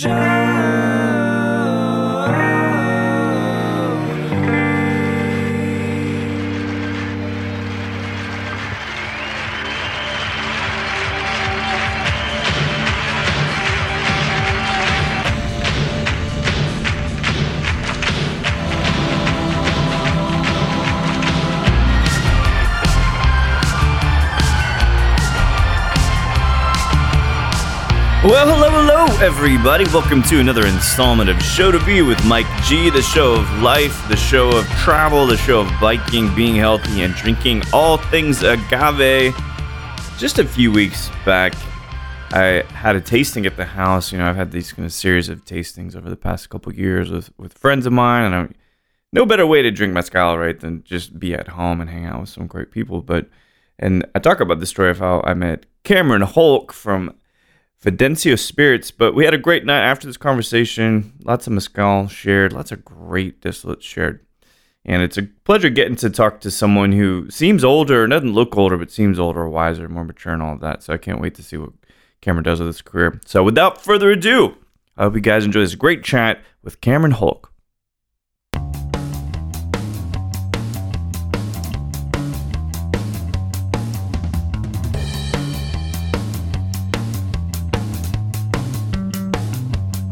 Well, everybody. Welcome to another installment of Show to Be with Mike G, the show of life, the show of travel, the show of biking, being healthy, and drinking all things agave. Just a few weeks back, I had a tasting at the house. You know, I've had these kind of series of tastings over the past couple years with, with friends of mine, and I'm no better way to drink mezcal, right, than just be at home and hang out with some great people. But, and I talk about the story of how I met Cameron Hulk from Fidencio Spirits. But we had a great night after this conversation. Lots of mezcal shared, lots of great distillates shared. And it's a pleasure getting to talk to someone who seems older, doesn't look older, but seems older, wiser, more mature, and all of that. So I can't wait to see what Cameron does with his career. So without further ado, I hope you guys enjoy this great chat with Cameron Hulk.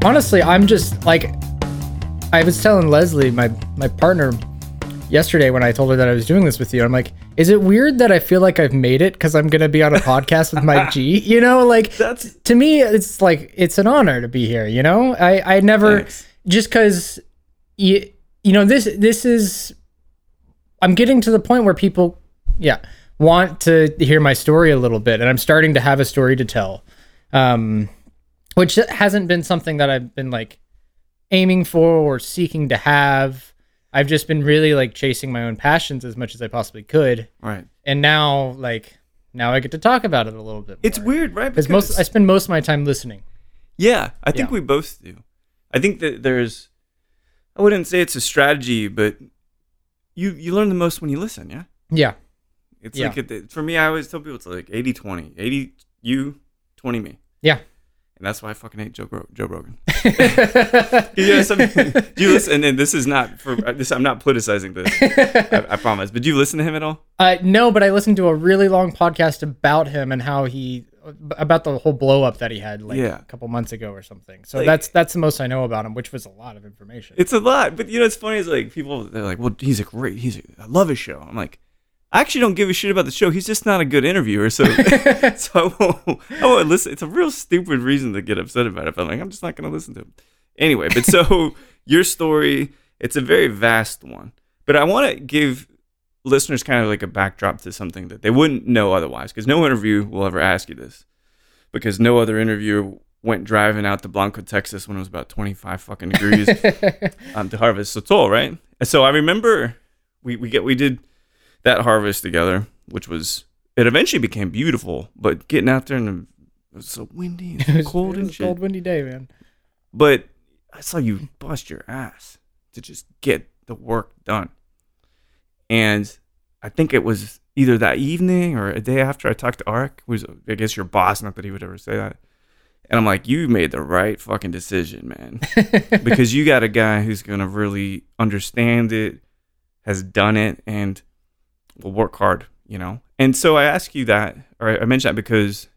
Honestly, I'm just like I was telling Leslie, my my partner, yesterday when I told her that I was doing this with you. I'm like, is it weird that I feel like I've made it because I'm gonna be on a podcast with Mike G? You know, like That's- to me, it's like it's an honor to be here. You know, I I never Thanks. just because you you know this this is I'm getting to the point where people yeah want to hear my story a little bit, and I'm starting to have a story to tell. Um, which hasn't been something that I've been like aiming for or seeking to have. I've just been really like chasing my own passions as much as I possibly could, Right. and now like now I get to talk about it a little bit. It's weird, right? because most I spend most of my time listening. Yeah, I think Yeah. we both do. I think that there's I wouldn't say it's a strategy, but you you learn the most when you listen, yeah? Yeah, It's Yeah. like it, for me I always tell people it's like 80-20. 80 you, 20 me. yeah. And that's why I fucking hate Joe Gro- Joe Rogan. you know, some, do you listen and, and this is not for uh, this I'm not politicizing this. I, I promise. But do you listen to him at all? Uh, no, but I listened to a really long podcast about him and how he about the whole blow up that he had like Yeah. a couple months ago or something. So Like- that's that's the most I know about him, which was a lot of information. It's a lot, but you know, it's funny. Is like people they're like, "Well, he's a great. He's a, I love his show." I'm like, I actually don't give a shit about the show. He's just not a good interviewer. So, so I won't, I won't listen. It's a real stupid reason to get upset about it. But I'm like, I'm just not going to listen to him anyway. But so your story, it's a very vast one. But I want to give listeners kind of like a backdrop to something that they wouldn't know otherwise, because no interview will ever ask you this, because no other interviewer went driving out to Blanco, Texas when it was about 25 fucking degrees um, to harvest sotol, right? And so I remember we, we get we did that harvest together, which was it eventually became beautiful, but getting out there and it was so windy and It was- cold and shit. cold, windy day, man. But I saw you bust your ass to just get the work done. And I think it was either that evening or a day after I talked to Arik, who's I guess your boss, not that he would ever say that. And I'm like, you made the right fucking decision, man. because you got a guy who's gonna really understand it, has done it, and will work hard, you know. And so I ask you that, or I mention that because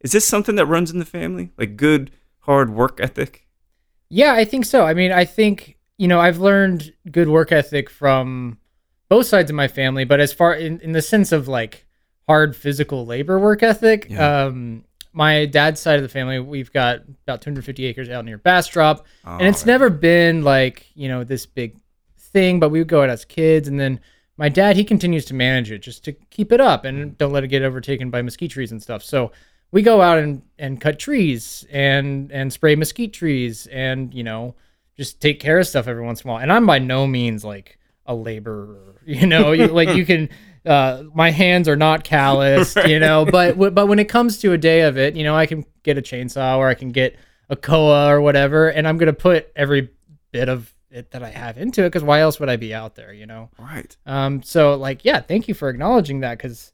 is this something that runs in the family, like good hard work ethic? Yeah, I think so. I mean, I think you know I've learned good work ethic from both sides of my family, but as far in, in the sense of like hard physical labor work ethic, Yeah. um, my dad's side of the family, we've got about 250 acres out near Bastrop, and it's Oh, never been like you know this big thing, but we would go out as kids, and then my dad he continues to manage it just to keep it up and don't let it get overtaken by mesquite trees and stuff. So we go out and, and cut trees and and spray mesquite trees and you know just take care of stuff every once in a while. And I'm by no means like a laborer, you know, you, like you can. Uh, my hands are not calloused, you know, but w- but when it comes to a day of it, you know, I can get a chainsaw or I can get a coa or whatever, and I'm gonna put every bit of it that I have into it because why else would I be out there, you know? right. Um, so like, yeah, thank you for acknowledging that because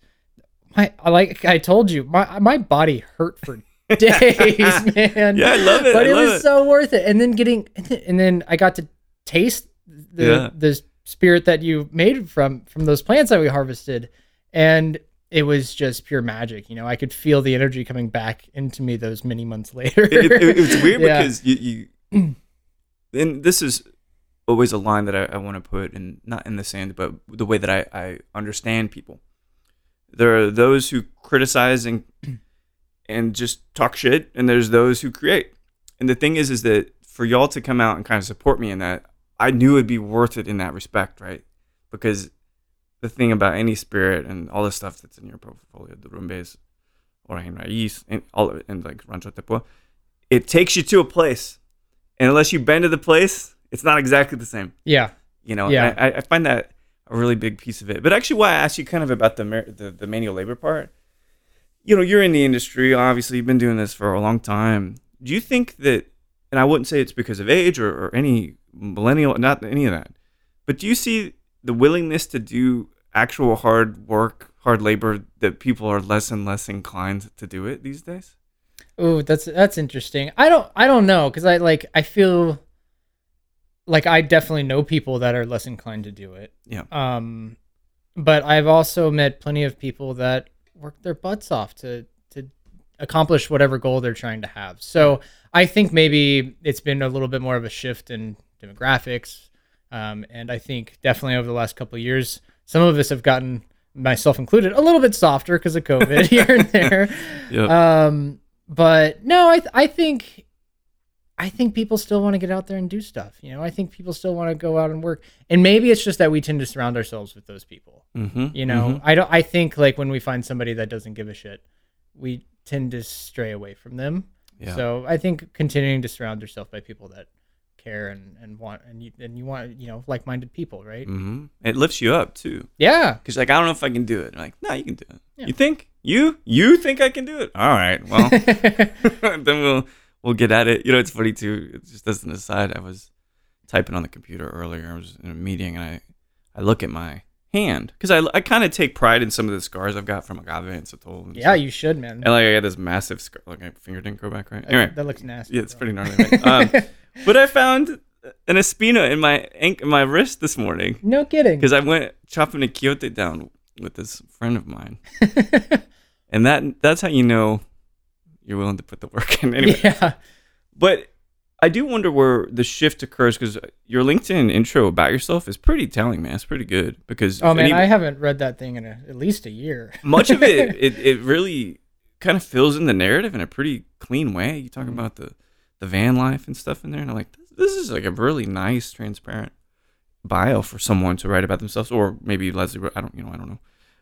my, I- like I told you, my my body hurt for days, man. Yeah, I love it. But I it was it. so worth it. And then getting, and then I got to taste the Yeah. the spirit that you made from from those plants that we harvested, and it was just pure magic. You know, I could feel the energy coming back into me those many months later. it, it- it's weird Yeah. because you, you and this is always a line that I, I want to put in not in the sand but the way that I, I understand people. There are those who criticize and and just talk shit and there's those who create. And the thing is is that for y'all to come out and kind of support me in that I knew it'd be worth it in that respect right? Because the thing about any spirit and all the stuff that's in your portfolio the rumbes Origen Raiz and all of it and like Rancho Tepúa it takes you to a place. And unless you bend to the place it's not exactly the same. Yeah, you know Yeah. I, I find that a really big piece of it. But actually why i asked you kind of about the, the the manual labor part you know you're in the industry obviously you've been doing this for a long time. Do you think that and i wouldn't say it's because of age or, or any millennial not any of that but do you see the willingness to do actual hard work hard labor that people are less and less inclined to do it these days? Oh, that's that's interesting. I don't I don't know because I like I feel like I definitely know people that are less inclined to do it. Yeah. Um, but I've also met plenty of people that work their butts off to to accomplish whatever goal they're trying to have. So I think maybe it's been a little bit more of a shift in demographics, um, and I think definitely over the last couple of years, some of us have gotten myself included a little bit softer because of COVID here and there. Yep. Um, but no, I th- I think I think people still want to get out there and do stuff. You know, I think people still want to go out and work, and maybe it's just that we tend to surround ourselves with those people. mm-hmm. You know, I don't. I think like when we find somebody that doesn't give a shit, we tend to stray away from them. Yeah. So I think continuing to surround yourself by people that care and, and want and you and you want you know like minded people, right? hmm It lifts you up too. Yeah. Because like I don't know if I can do it. I'm like, no, you can do it. Yeah. You think you you think I can do it? All right, well then we'll we'll get at it. You know, it's funny too. It's just as an aside, I was typing on the computer earlier. I was in a meeting and I I look at my hand because I I kind of take pride in some of the scars I've got from agave and sotol. And yeah, stuff. you should, man. and like I got this massive scar. Like my finger didn't grow back right. Anyway, that looks nasty. yeah, it's though. pretty gnarly. Right? um, but I found an espina in my ankle, my wrist this morning no kidding. because I went chopping a quiote down with this friend of mine, and that that's how you know you're willing to put the work in. Anyway, yeah. but I do wonder where the shift occurs because your LinkedIn intro about yourself is pretty telling, man. It's pretty good because Oh man, any- I haven't read that thing in a, at least a year. much of it, it it really kind of fills in the narrative in a pretty clean way. You talk Mm. about the the van life and stuff in there, and I'm like, this, this is like a really nice, transparent bio for someone to write about themselves, or maybe Leslie. I don't, you know, I don't know,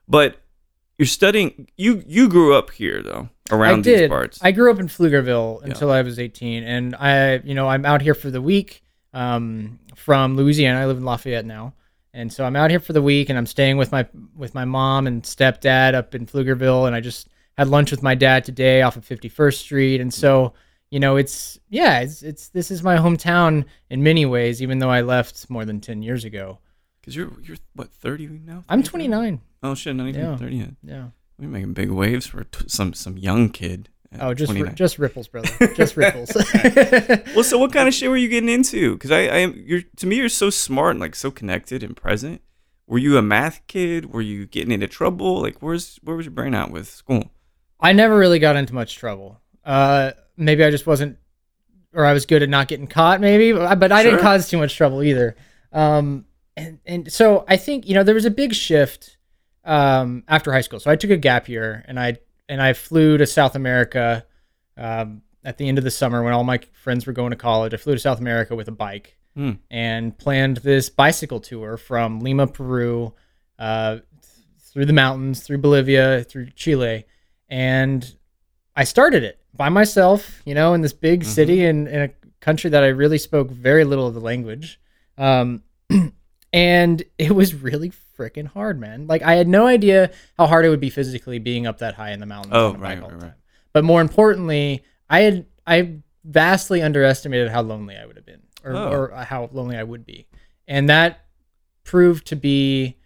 but you're studying. You you grew up here though, around I did. these parts. I grew up in Pflugerville Yeah. until I was 18, and I, you know, I'm out here for the week um, from Louisiana. I live in Lafayette now, and so I'm out here for the week, and I'm staying with my with my mom and stepdad up in Pflugerville, and I just had lunch with my dad today off of 51st Street, and so you know, it's yeah, it's it's this is my hometown in many ways, even though I left more than 10 years ago. Because you're you're what 30 now? I'm 30? 29. Oh shit, not even Yeah. 30 yet. Yeah. We're making big waves for t- some some young kid. Oh, just 29. just ripples, brother. Just ripples. well, so what kind of shit were you getting into? Because I, I, you're to me, you're so smart and like so connected and present. Were you a math kid? Were you getting into trouble? Like, where's where was your brain at with school? I never really got into much trouble. Uh, maybe I just wasn't, or I was good at not getting caught. Maybe, but but I didn't cause too much trouble either. Um, and and so I think you know there was a big shift um, after high school. So I took a gap year and I and I flew to South America um, at the end of the summer when all my friends were going to college. I flew to South America with a bike Hmm. and planned this bicycle tour from Lima, Peru, uh, through the mountains, through Bolivia, through Chile, and I started it by myself. You know, in this big Mhm. city in, in a country that I really spoke very little of the language. Um, and it was really freaking hard, man. Like I had no idea how hard it would be physically being up that high in the mountains Oh, on bike right, all the right, right. time. But more importantly, I had I vastly underestimated how lonely I would have been, or, Oh. or how lonely I would be, and that proved to be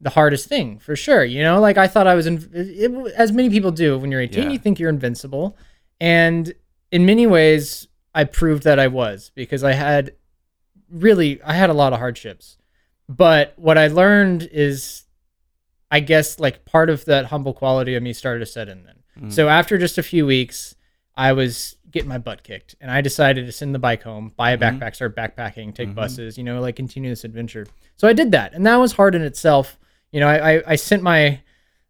the hardest thing for sure. You know, like I thought I was, in, it, it- as many people do when you're 18, Yeah. you think you're invincible, And in many ways, I proved that I was because I had really I had a lot of hardships. But what I learned is I guess like part of that humble quality of me started to set in then. Mm. So after just a few weeks, I was getting my butt kicked and I decided to send the bike home, buy a Mhm. backpack, start backpacking, take Mhm. buses, you know, like continue this adventure. So I did that. And that was hard in itself. You know, I, I, I sent my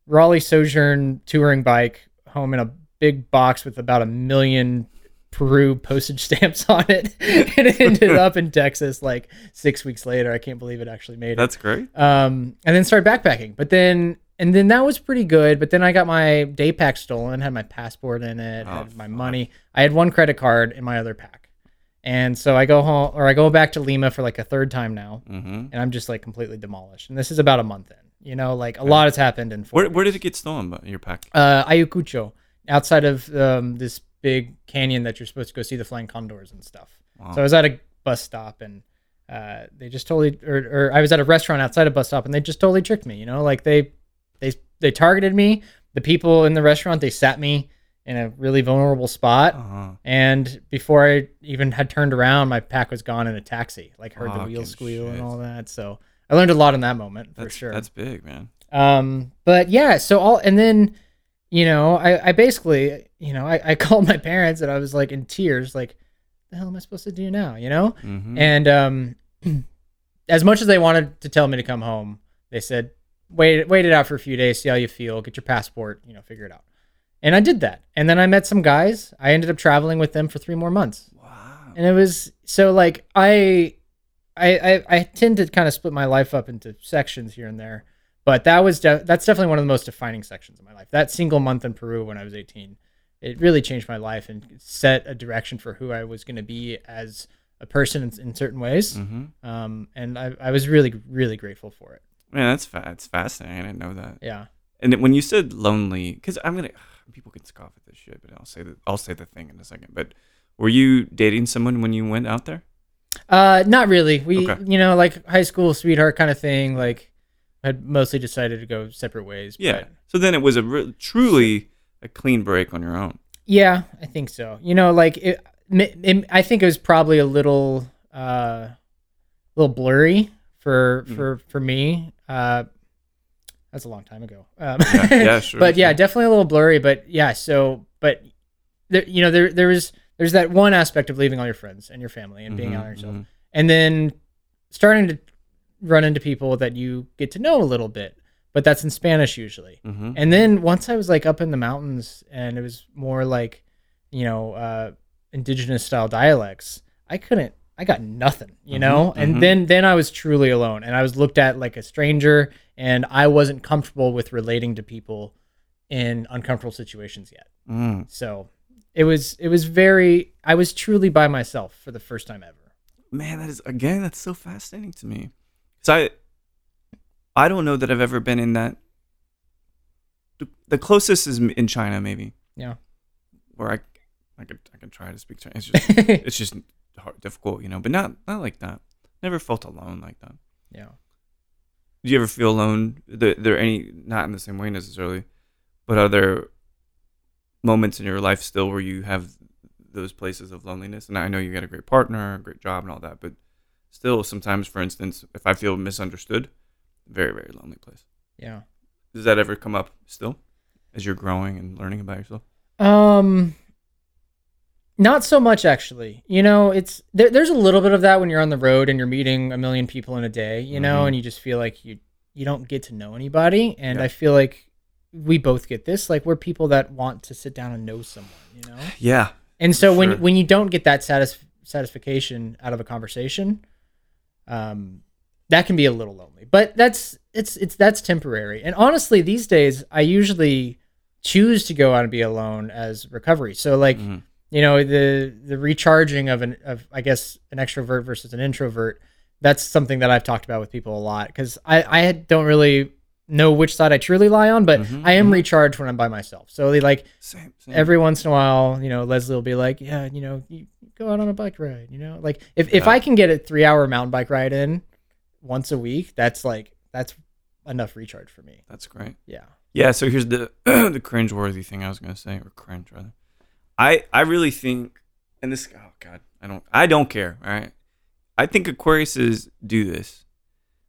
Raleigh Sojourn touring bike home in a big box with about a million Peru postage stamps on it. and it ended up in Texas like six weeks later. I can't believe it actually made it That's great. um, and then started backpacking. But then, and then that was pretty good. But then I got my day pack stolen, had my passport in it, Oh, had my money. I had one credit card in my other pack, and so I go home or I go back to Lima for like a third time now, hmm and I'm just like completely demolished. And this is about a month in. You know, like a lot has happened in four. Where, where did it get stolen? But your pack. uh, Ayacucho, outside of um, this big canyon that you're supposed to go see the flying condors and stuff. Wow. So I was at a bus stop and uh, they just totally, or, or I was at a restaurant outside a bus stop and they just totally tricked me. You know, like they, they, they targeted me. The people in the restaurant they sat me in a really vulnerable spot. uh-huh. And before I even had turned around, my pack was gone in a taxi. Like heard the wheels squeal and all that. So I learned a lot in that moment for That's sure. That's big, man. Um, but yeah, so all and then, you know, I, I basically, you know, I, I called my parents and I was like in tears, like, the hell am I supposed to do now? You know? hmm And um as much as they wanted to tell me to come home, they said, wait wait it out for a few days, see how you feel, get your passport, you know, figure it out. And I did that. And then I met some guys. I ended up traveling with them for three more months wow. and it was so like I, I, I, I tend to kind of split my life up into sections here and there, but that was de- that's definitely one of the most defining sections of my life. That single month in Peru when I was 18, it really changed my life and set a direction for who I was going to be as a person in, in certain ways. hmm Um, and I, I was really, really grateful for it. Man, that's fa- that's fascinating. I didn't know that. Yeah. And when you said lonely, because I'm gonna people can scoff at this shit, but I'll say that I'll say the thing in a second. But were you dating someone when you went out there? Uh, not really. We, Okay. you know, like high school sweetheart kind of thing. Like, I had mostly decided to go separate ways. Yeah. but- So then it was a re- truly a clean break on your own. Yeah, I think so. You know, like it, it, I think it was probably a little, uh, a little blurry for Mm. for for me. Uh, that's a long time ago. Um, Yeah, yeah, sure, but yeah, definitely a little blurry. But yeah, so but there, you know, there there was there's that one aspect of leaving all your friends and your family and being Mhm, out on yourself, mhm. and then starting to run into people that you get to know a little bit. But that's in Spanish usually. Mhm. And then once I was like up in the mountains and it was more like, you know, uh, indigenous style dialects, I couldn't, I got nothing, you Mhm, know? And mhm. then, then I was truly alone and I was looked at like a stranger and I wasn't comfortable with relating to people in uncomfortable situations yet. Mm. So it was, it was very, I was truly by myself for the first time ever. Man, that is again, that's so fascinating to me. So I, I don't know that I've ever been in that. The, closest is in China, maybe, Yeah. where I, I could, I could try to speak Chinese. It's just, it's just hard, difficult, you know. But not, not like that. Never felt alone like that. yeah. Do you ever feel alone? There, there any, not in the same way necessarily, but are there moments in your life still where you have those places of loneliness? And I know you got a great partner, a great job, and all that, but still, sometimes, for instance, if I feel misunderstood, very, very lonely place. Yeah. Does that ever come up still as you're growing and learning about yourself? Um, not so much actually. You know, it's there, there's a little bit of that when you're on the road and you're meeting a million people in a day. You know, Mhm. and you just feel like you you don't get to know anybody. And Yeah. I feel like we both get this. Like we're people that want to sit down and know someone. You know, Yeah. and so Sure. when when you don't get that satis- satisfaction out of a conversation, um, that can be a little lonely. But that's it's it's that's temporary. And honestly, these days I usually choose to go out and be alone as recovery. So like Mhm. you know the the recharging of an of I guess an extrovert versus an introvert. That's something that I've talked about with people a lot because I I don't really know which side I truly lie on, but Mhm, I am mhm. recharged when I'm by myself. So they like Same. same. every once in a while, you know, Leslie will be like, yeah, you know, you go out on a bike ride, you know, like if, if I can get a three hour mountain bike ride in once a week, that's like, that's enough recharge for me. That's great. Yeah. Yeah, so here's the the cringeworthy thing I was gonna say, or cringe rather. I I really think, and this oh god, I don't I don't care. All right, I think Aquariuses do this.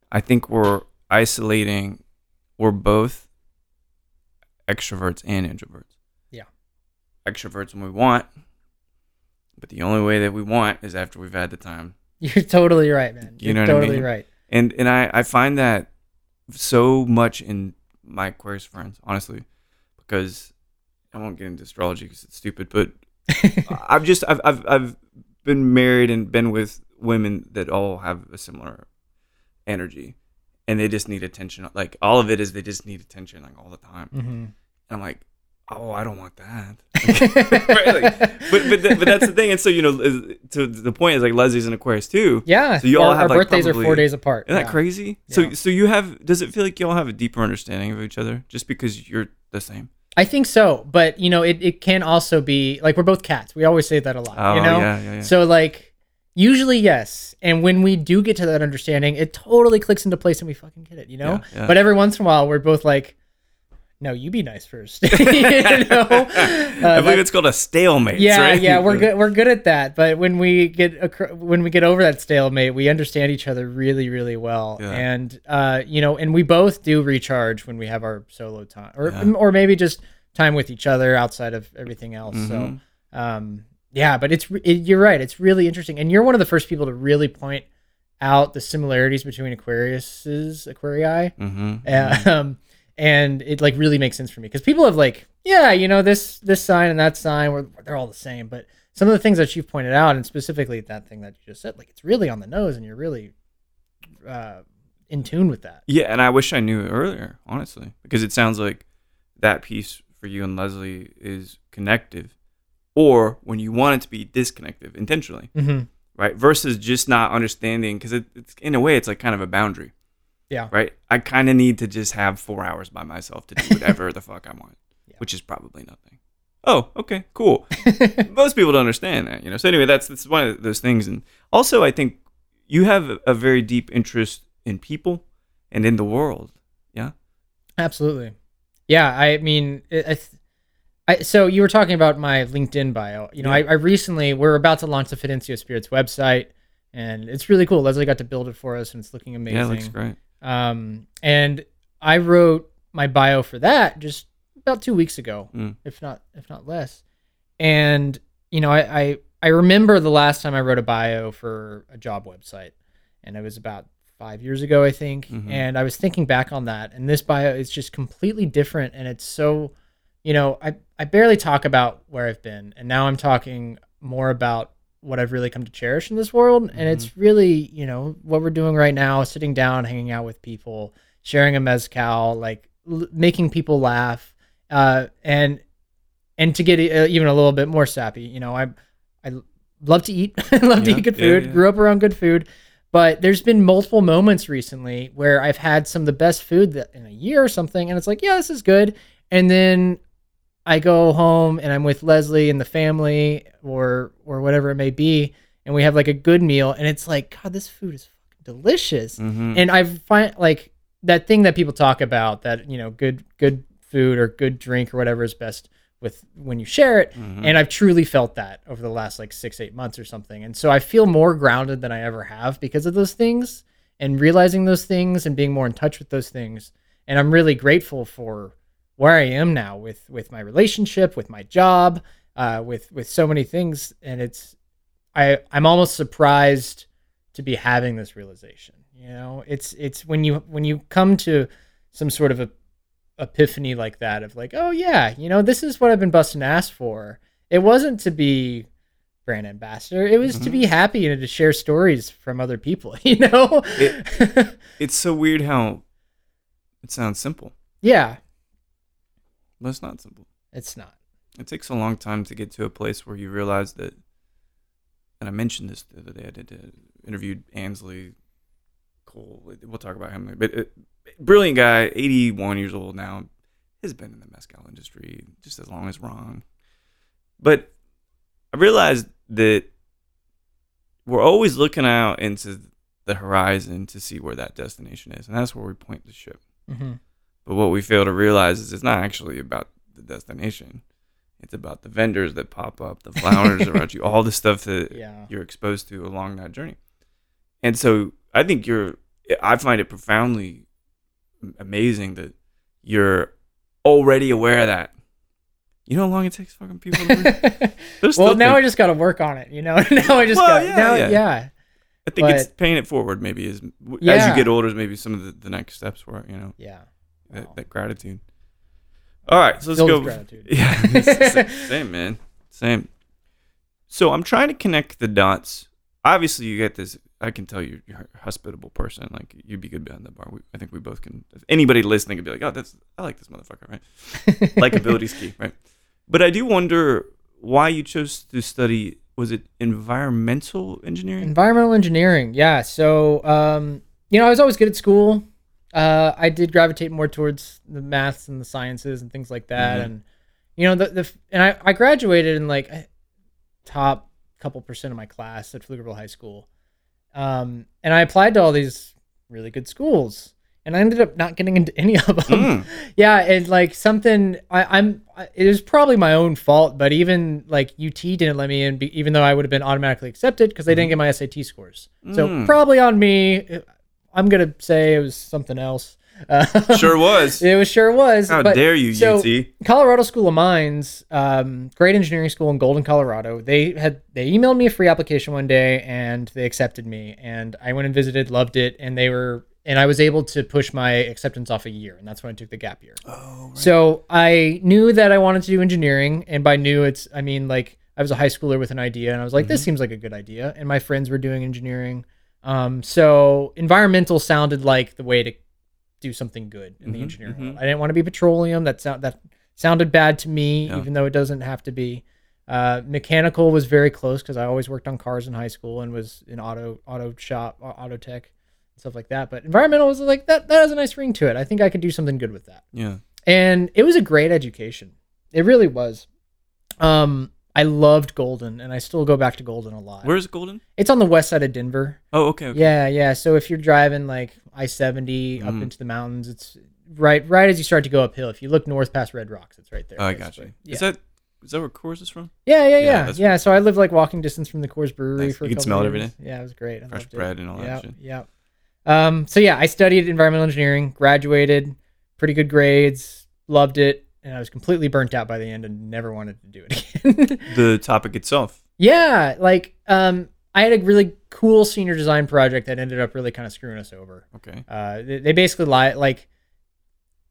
I think we're isolating. We're both extroverts and introverts. Yeah. Extroverts when we want, but the only way that we want is after we've had the time. You're totally right, man. You You're know what I totally mean? right. And and I I find that so much in my Aquarius friends, honestly, because I won't get into astrology because it's stupid, but I've just I've, I've I've been married and been with women that all have a similar energy, and they just need attention. Like all of it is they just need attention like all the time. hmm And I'm like, oh, I don't want that. Right, like, but but th- but that's the thing. And so you know, to the point is like Leslie's an Aquarius too. Yeah. So you all our, have, our like, birthdays are four days apart. Isn't yeah. that crazy? So Yeah. so you have does it feel like you all have a deeper understanding of each other just because you're the same? I think so, but you know, it, it can also be like we're both cats. We always say that a lot. Oh you know, yeah, yeah, yeah. so like usually yes, and when we do get to that understanding, it totally clicks into place and we fucking get it. You know, but every once in a while, we're both like, "No, you be nice first. you know, Uh, I believe it's called a stalemate. yeah, right? yeah, we're good. We're good at that. But when we get when we get over that stalemate, we understand each other really, really well. Yeah. And uh, you know, and we both do recharge when we have our solo time, or Yeah. or maybe just time with each other outside of everything else. Mhm. So, um, yeah. But it's it, you're right. It's really interesting, and you're one of the first people to really point out the similarities between Aquarius's Aquarii. Mm-hmm. Um, and it like really makes sense for me because people have like, yeah, you know, this this sign and that sign, where they're all the same. But some of the things that you've pointed out, and specifically that thing that you just said, like it's really on the nose, and you're really uh, in tune with that. Yeah, and I wish I knew it earlier, honestly, because it sounds like that piece for you and Leslie is connective, or when you want it to be disconnective intentionally, Mm-hmm. right? Versus just not understanding, because it, it's in a way it's like kind of a boundary, Yeah. right? I kind of need to just have four hours by myself to do whatever the fuck I want, Yeah. which is probably nothing. Oh, okay, cool. Most people don't understand that, you know. So anyway, that's that's one of those things, and also I think you have a- a very deep interest in people and in the world. Yeah. Absolutely. Yeah, I mean, I, th- I so you were talking about my LinkedIn bio. You know, I, I recently we're about to launch the Fidencio Spirits website, and it's really cool. Leslie got to build it for us, and it's looking amazing. Yeah, it looks great. Um, and I wrote my bio for that just about two weeks ago, Mm. if not if not less. And you know, I, I I remember the last time I wrote a bio for a job website, and it was about five years ago, I think. Mhm. And I was thinking back on that, and this bio is just completely different, and it's so, you know, I I barely talk about where I've been, and now I'm talking more about what I've really come to cherish in this world, and it's really, you know, what we're doing right now, sitting down, hanging out with people, sharing a mezcal, like l- making people laugh, uh, and and to get uh, even a little bit more sappy, you know, I I love to eat, I love to eat good yeah, food, yeah. grew up around good food, but there's been multiple moments recently where I've had some of the best food that in a year or something, and it's like, yeah, this is good, and then I go home and I'm with Leslie and the family or or whatever it may be, and we have like a good meal, and it's like, God, this food is fucking delicious. Mm-hmm. And I find like that thing that people talk about that you know, good good food or good drink or whatever is best with when you share it. Mhm. And I've truly felt that over the last like six eight months or something, and so I feel more grounded than I ever have because of those things and realizing those things and being more in touch with those things. And I'm really grateful for where I am now with with my relationship, with my job, uh, with with so many things, and it's I I'm almost surprised to be having this realization. You know, it's it's when you when you come to some sort of a epiphany like that of like, oh yeah, you know, this is what I've been busting ass for. It wasn't to be brand ambassador. It was to Mhm. be happy and to share stories from other people. You know, It's so weird how it sounds simple, yeah, but it's not simple. it's not. It takes a long time to get to a place where you realize that. And I mentioned this the other day. I did uh, interviewed Ansley Coale. We'll talk about him, but uh, brilliant guy, 81 years old now, has been in the mezcal industry just as long as Ron. But I realized that we're always looking out into the horizon to see where that destination is, and that's where we point the ship. hmm But what we fail to realize is it's not actually about the destination. It's about the vendors that pop up, the flowers around you, all the stuff that Yeah. you're exposed to along that journey. And so I think you're, I find it profoundly amazing that you're already aware of that. You know how long it takes fucking people to learn? Well, now I just got to work on it. You know, now I just Well, got yeah, now. yeah. Yeah. I think it's paying it forward. Maybe is as you get older, is maybe some of the, the next steps were. You know Yeah. That, Wow. that gratitude. All right, so let's Filled go. gratitude. Yeah, same, man, same. So I'm trying to connect the dots. Obviously, you get this. I can tell you, you're a hospitable person. Like you'd be good behind the bar. We, I think we both can. If anybody listening could be like, "Oh, that's I like this motherfucker," right? Likability's key, right? But I do wonder why you chose to study. Was it environmental engineering? Environmental engineering. Yeah. So, um, you know, I was always good at school. Uh, I did gravitate more towards the maths and the sciences and things like that. Mhm. And, you know, the, the, and I, I graduated in like top couple percent of my class at Pflugerville High School. Um, and I applied to all these really good schools and I ended up not getting into any of them. Mm. yeah, and like something I, I'm I- it was probably my own fault, but even like UT didn't let me in, be, even though I would have been automatically accepted because they didn't get my SAT scores. So Mm. probably on me. I'm gonna say it was something else. Uh, Sure was. it was sure was. How but- dare you, so, UT? Colorado School of Mines, um, great engineering school in Golden, Colorado. They had they emailed me a free application one day and they accepted me and I went and visited, loved it, and they were and I was able to push my acceptance off a year, and that's when I took the gap year. Oh, So I knew that I wanted to do engineering, and by new, it's I mean like I was a high schooler with an idea, and I was like, this seems like a good idea, and my friends were doing engineering. Um, so environmental sounded like the way to do something good in the Mhm, engineering mhm. world. I didn't want to be petroleum. That sound that sounded bad to me, Yeah. even though it doesn't have to be. Uh, mechanical was very close because I always worked on cars in high school and was in auto auto shop, auto tech, stuff like that. But environmental was like that. That has a nice ring to it. I think I could do something good with that Yeah. and it was a great education. It really was. Um, I loved Golden, and I still go back to Golden a lot. Where's Golden? it's on the west side of Denver. Oh, okay. okay. Yeah, yeah. So if you're driving like I seventy up Mhm. into the mountains, it's right right as you start to go uphill. If you look north past Red Rocks, it's right there. Oh, I got you. basically. Is that is that where Coors is from? yeah, yeah, Yeah, yeah, that's- yeah. So I lived like walking distance from the Coors Brewery Nice. for. You a could couple smell it every years. Yeah, it was great. I Fresh loved it. bread and all that yeah, shit. Yeah. Um, so yeah, I studied environmental engineering, graduated, pretty good grades, loved it, and I was completely burnt out by the end and never wanted to do it again. The topic itself. yeah, like um, I had a really cool senior design project that ended up really kind of screwing us over. Okay. Uh, they, they basically lie like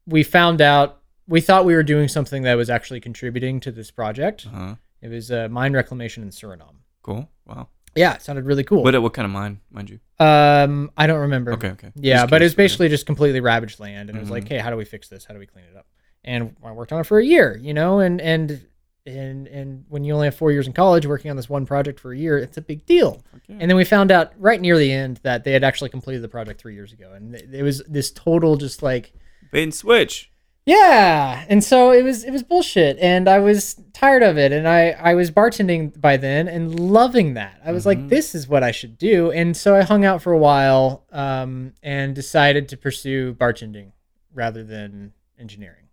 we found out we thought we were doing something that was actually contributing to this project. Uh huh. It was uh, mine reclamation in Suriname. Cool. Wow. Yeah, it sounded really cool. What what kind of mine, mind you? um, I don't remember. Okay. Okay. Yeah, Just but it was basically just completely ravaged land, and it was like, Mhm. hey, how do we fix this? How do we clean it up? And I worked on it for a year, you know, and and and and when you only have four years in college, working on this one project for a year, it's a big deal. yeah. And then we found out right near the end that they had actually completed the project three years ago, and it was this total just like Bait and switch. yeah, and so it was it was bullshit, and I was tired of it, and I I was bartending by then and loving that. I was Mhm. like, this is what I should do, and so I hung out for a while, um, and decided to pursue bartending rather than engineering.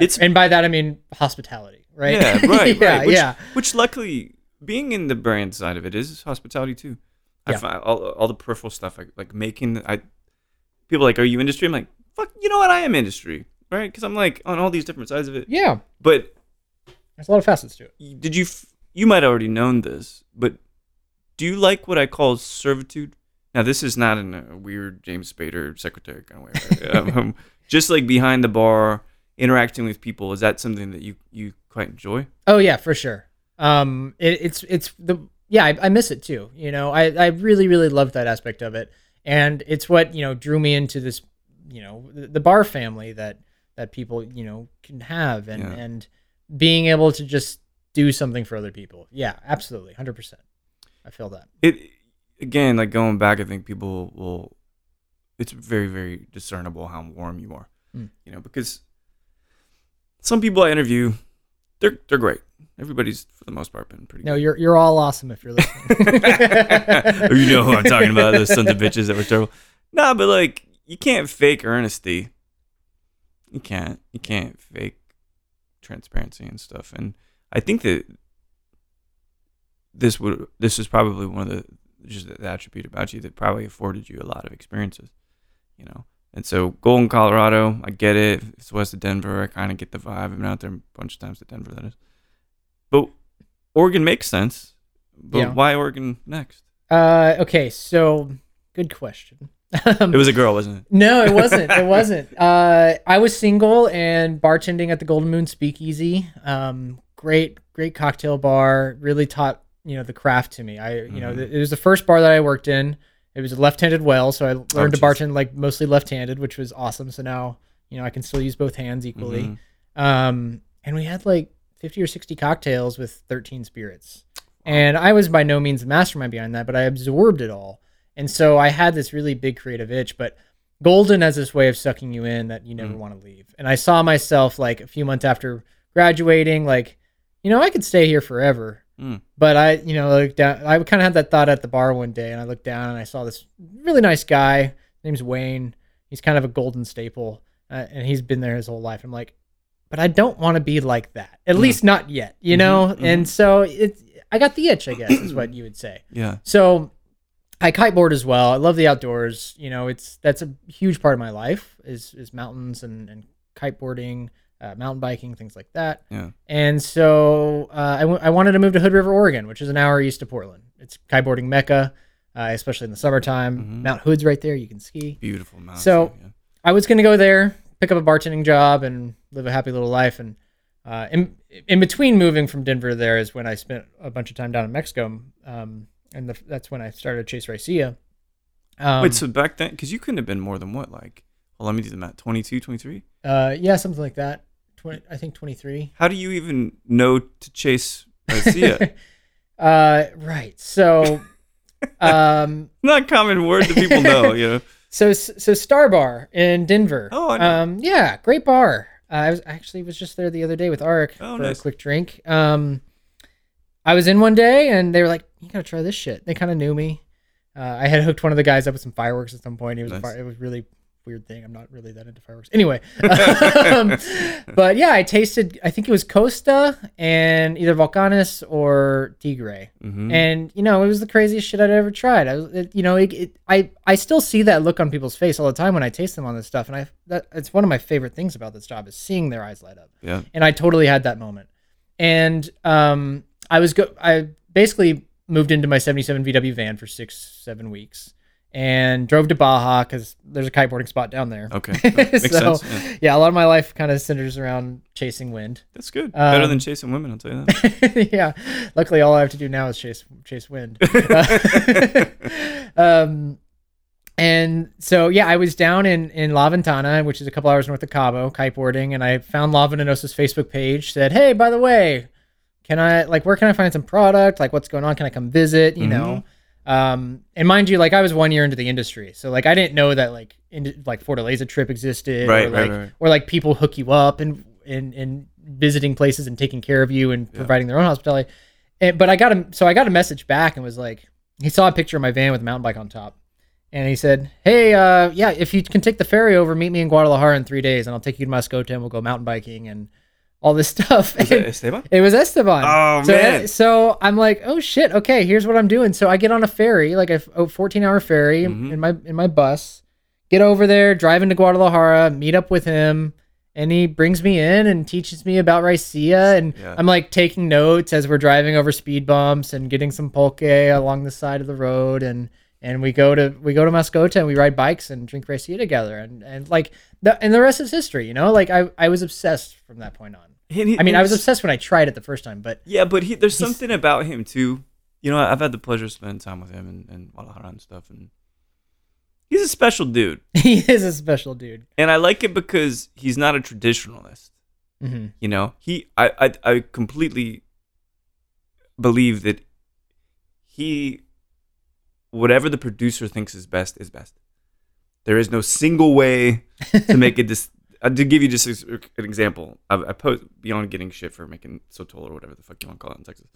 It's- and by that I mean hospitality, right? Yeah. Right. yeah, right. Which, yeah, Which luckily, being in the brand side of it is hospitality too. I Yeah. find all, all the peripheral stuff, like like making. I people are like, are you industry? I'm like, fuck. You know what? I am industry, right? Because I'm like on all these different sides of it. yeah. But There's a lot of facets to it. did you? You might already known this, but do you like what I call servitude? Now, this is not in a weird James Spader secretary kind of way. Right? um, just like behind the bar, interacting with people. Is that something that you you quite enjoy? Oh yeah, for sure. Um, it, it's it's the yeah, I, I miss it too. You know, I I really really love that aspect of it, and it's what you know drew me into this, you know, the, the bar family that that people you know can have, and Yeah. and being able to just do something for other people. Yeah, absolutely, hundred percent. I feel that. it again like going back i think people will it's very very discernible how warm you are Mm. you know because some people i interview they're they're great everybody's for the most part been pretty No, you're you're all awesome if you're listening. good you know who i'm talking about those sons of bitches that were terrible nah but like you can't fake earnesty you can't you can't fake transparency and stuff. And I think that this would this is probably one of the just the attribute about you that probably afforded you a lot of experiences, you know. And so Golden, Colorado, I get it. It's west of Denver. I kind of get the vibe. I've been out there a bunch of times to Denver. That is, but Oregon makes sense. But Yeah. why Oregon next? Uh, okay, so good question. Um, It was a girl, wasn't it? No, it wasn't. It wasn't. Uh, I was single and bartending at the Golden Moon Speakeasy. Um, great, great cocktail bar. Really taught you know the craft to me. I you know Mhm. it was the first bar that I worked in. It was a left-handed well, so I learned to jeez. bartend like mostly left-handed, which was awesome. So now you know I can still use both hands equally. Mhm. Um, and we had like 50 or 60 cocktails with 13 spirits. And I was by no means a mastermind behind that, but I absorbed it all. And so I had this really big creative itch, but Golden has this way of sucking you in that you never Mm. want to leave. And I saw myself like a few months after graduating, like, you know, I could stay here forever. Mm. But I, you know, looked down, I kind of had that thought at the bar one day, and I looked down and I saw this really nice guy. His name's Wayne. He's kind of a golden staple, uh, and he's been there his whole life. I'm like, but I don't want to be like that. At Mhm. least not yet, you Mhm, know. mhm. And so it, I got the itch, I guess, is what you would say. Yeah. So I kiteboard as well. I love the outdoors. You know, it's that's a huge part of my life is is mountains and and kiteboarding, uh, mountain biking, things like that. Yeah. And so uh, I, w- I wanted to move to Hood River, Oregon, which is an hour east of Portland. It's kiteboarding mecca, uh, especially in the summertime. Mhm. Mount Hood's right there; you can ski. Beautiful mountain. So- yeah. I was going to go there, pick up a bartending job, and live a happy little life. And uh, in in between moving from Denver, there is when I spent a bunch of time down in Mexico, um, and the, that's when I started Chase raicilla. Um, Wait, so back then, because you couldn't have been more than what, like, well, let me do the math, 22, 23? uh, yeah, something like that. 20, I think twenty three. How do you even know to chase raicilla? uh, right. So, um, Not a common word that people know, you know? so so Star Bar in Denver. Oh, I know. Um, yeah, great bar. Uh, I was actually was just there the other day with Arik Oh, for nice. a quick drink. Um, I was in one day and they were like, "You gotta try this shit." They kind of knew me. Uh, I had hooked one of the guys up with some fireworks at some point. He was a Nice. fire, it was really weird thing. I'm not really that into fireworks. Anyway, um, but yeah, I tasted. I think it was Costa and either Volcanis or Tigre hmm and you know it was the craziest shit I'd ever tried. I was, it, you know, it, it, I I still see that look on people's face all the time when I taste them on this stuff, and I that it's one of my favorite things about this job is seeing their eyes light up. yeah. And I totally had that moment, and um, I was go I basically moved into my '77 VW van for six seven weeks. And drove to Baja because there's a kiteboarding spot down there. Okay. Makes So, sense. Yeah. yeah, a lot of my life kind of centers around chasing wind. That's good. Better Um, than chasing women, I'll tell you that. yeah. Luckily, all I have to do now is chase chase wind. um, and so yeah, I was down in in La Ventana, which is a couple hours north of Cabo, kiteboarding, and I found La Venenosa's Facebook page. Said, "Hey, by the way, can I like where can I find some product? Like, what's going on? Can I come visit? You know." Um, and mind you, like I was one year into the industry, so like I didn't know that like in, like Fortaleza trip existed, Right, or right, like right. or like people hook you up and and and visiting places and taking care of you and Yeah. providing their own hospitality. And, but I got a so I got a message back and was like, he saw a picture of my van with a mountain bike on top, and he said, "Hey, uh, yeah, if you can take the ferry over, meet me in Guadalajara in three days, and I'll take you to Mascota and we'll go mountain biking and all this stuff." Was that Esteban? it was Esteban. Oh, so, man. So I'm like, oh shit. Okay, here's what I'm doing. So I get on a ferry, like a a 14 hour ferry Mhm. in my in my bus. Get over there, drive into Guadalajara, meet up with him, and he brings me in and teaches me about raicilla. And Yeah. I'm like taking notes as we're driving over speed bumps and getting some pulque along the side of the road. And and we go to we go to Mascota and we ride bikes and drink raicilla together. And and like the and the rest is history. You know, like I I was obsessed from that point on. He- I mean, I was obsessed when I tried it the first time, but Yeah, but he, there's something about him too. You know, I've had the pleasure of spending time with him and, and Guadalajara and stuff, and he's a special dude. he is a special dude. And I like it because he's not a traditionalist. hmm You know, he I I, I completely believe that he whatever the producer thinks is best is best. There is no single way to make it this. Uh, to give you just an example, I, I post beyond getting shit for making Sotol or whatever the fuck you want to call it in Texas.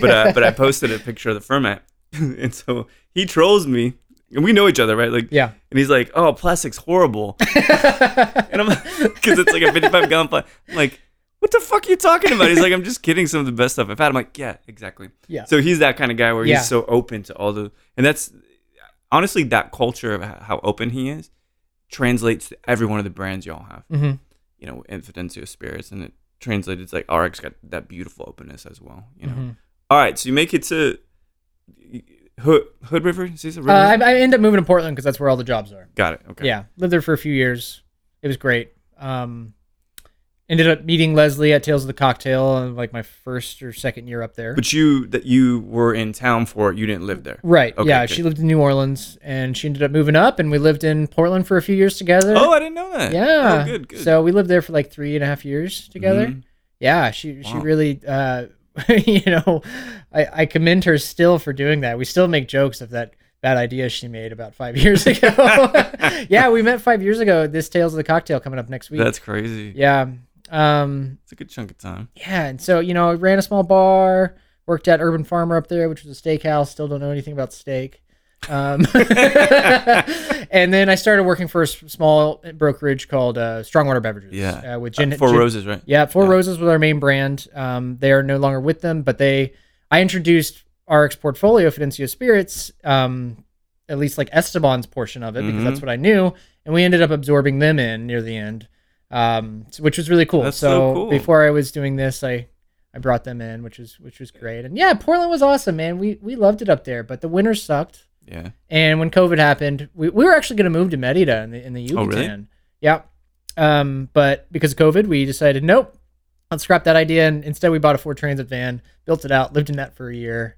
But uh, but I posted a picture of the format, and so he trolls me, and we know each other, right? Like, yeah. and he's like, "Oh, plastic's horrible," and I'm because it's like a 55 gallon plastic. Like, what the fuck are you talking about? He's like, I'm just kidding. Some of the best stuff I've had. I'm like, yeah, exactly. Yeah. So he's that kind of guy where Yeah. he's so open to all the, and that's honestly that culture of how open he is translates to every one of the brands y'all have. hmm You know, in Fidencio Spirits, and it translated. It's like RX got that beautiful openness as well. You know. hmm All right, so you make it to Hood Hood River. Is this a river? Uh, I, I ended up moving to Portland because that's where all the jobs are. got it. Okay. Yeah, lived there for a few years. It was great. Um, ended up meeting Leslie at Tales of the Cocktail, uh, like my first or second year up there. But you that you were in town for, you didn't live there. right. Okay, yeah, good. she lived in New Orleans, and she ended up moving up, and we lived in Portland for a few years together. Oh, I didn't know that. yeah. Oh, good. Good. So we lived there for like three and a half years together. Mhm. Yeah, she she Wow. really, uh, you know, I, I commend her still for doing that. We still make jokes of that bad idea she made about five years ago. yeah, we met five years ago. This Tales of the Cocktail coming up next week. That's crazy. yeah. Um, It's a good chunk of time. yeah, and so you know, I ran a small bar, worked at Urban Farmer up there, which was a steakhouse. Still don't know anything about steak. Um, and then I started working for a small brokerage called uh, Strongwater Beverages. Yeah. uh, with Uh, gin, Four gin- Roses, right? Yeah, Four Yeah. Roses was our main brand. Um, they are no longer with them, but they I introduced Arik's portfolio Fidencio Spirits, um, at least like Esteban's portion of it because Mhm. that's what I knew, and we ended up absorbing them in near the end, um, which was really cool. That's so cool. before I was doing this, I I brought them in, which was which was great. And yeah, Portland was awesome, man. We we loved it up there, but the winters sucked. Yeah. And when COVID happened, we, we were actually going to move to Merida in the in the Oh, Yucatan. really? Yeah. Um, but because of COVID, we decided nope, let's scrap that idea. And instead, we bought a Ford Transit van, built it out, lived in that for a year,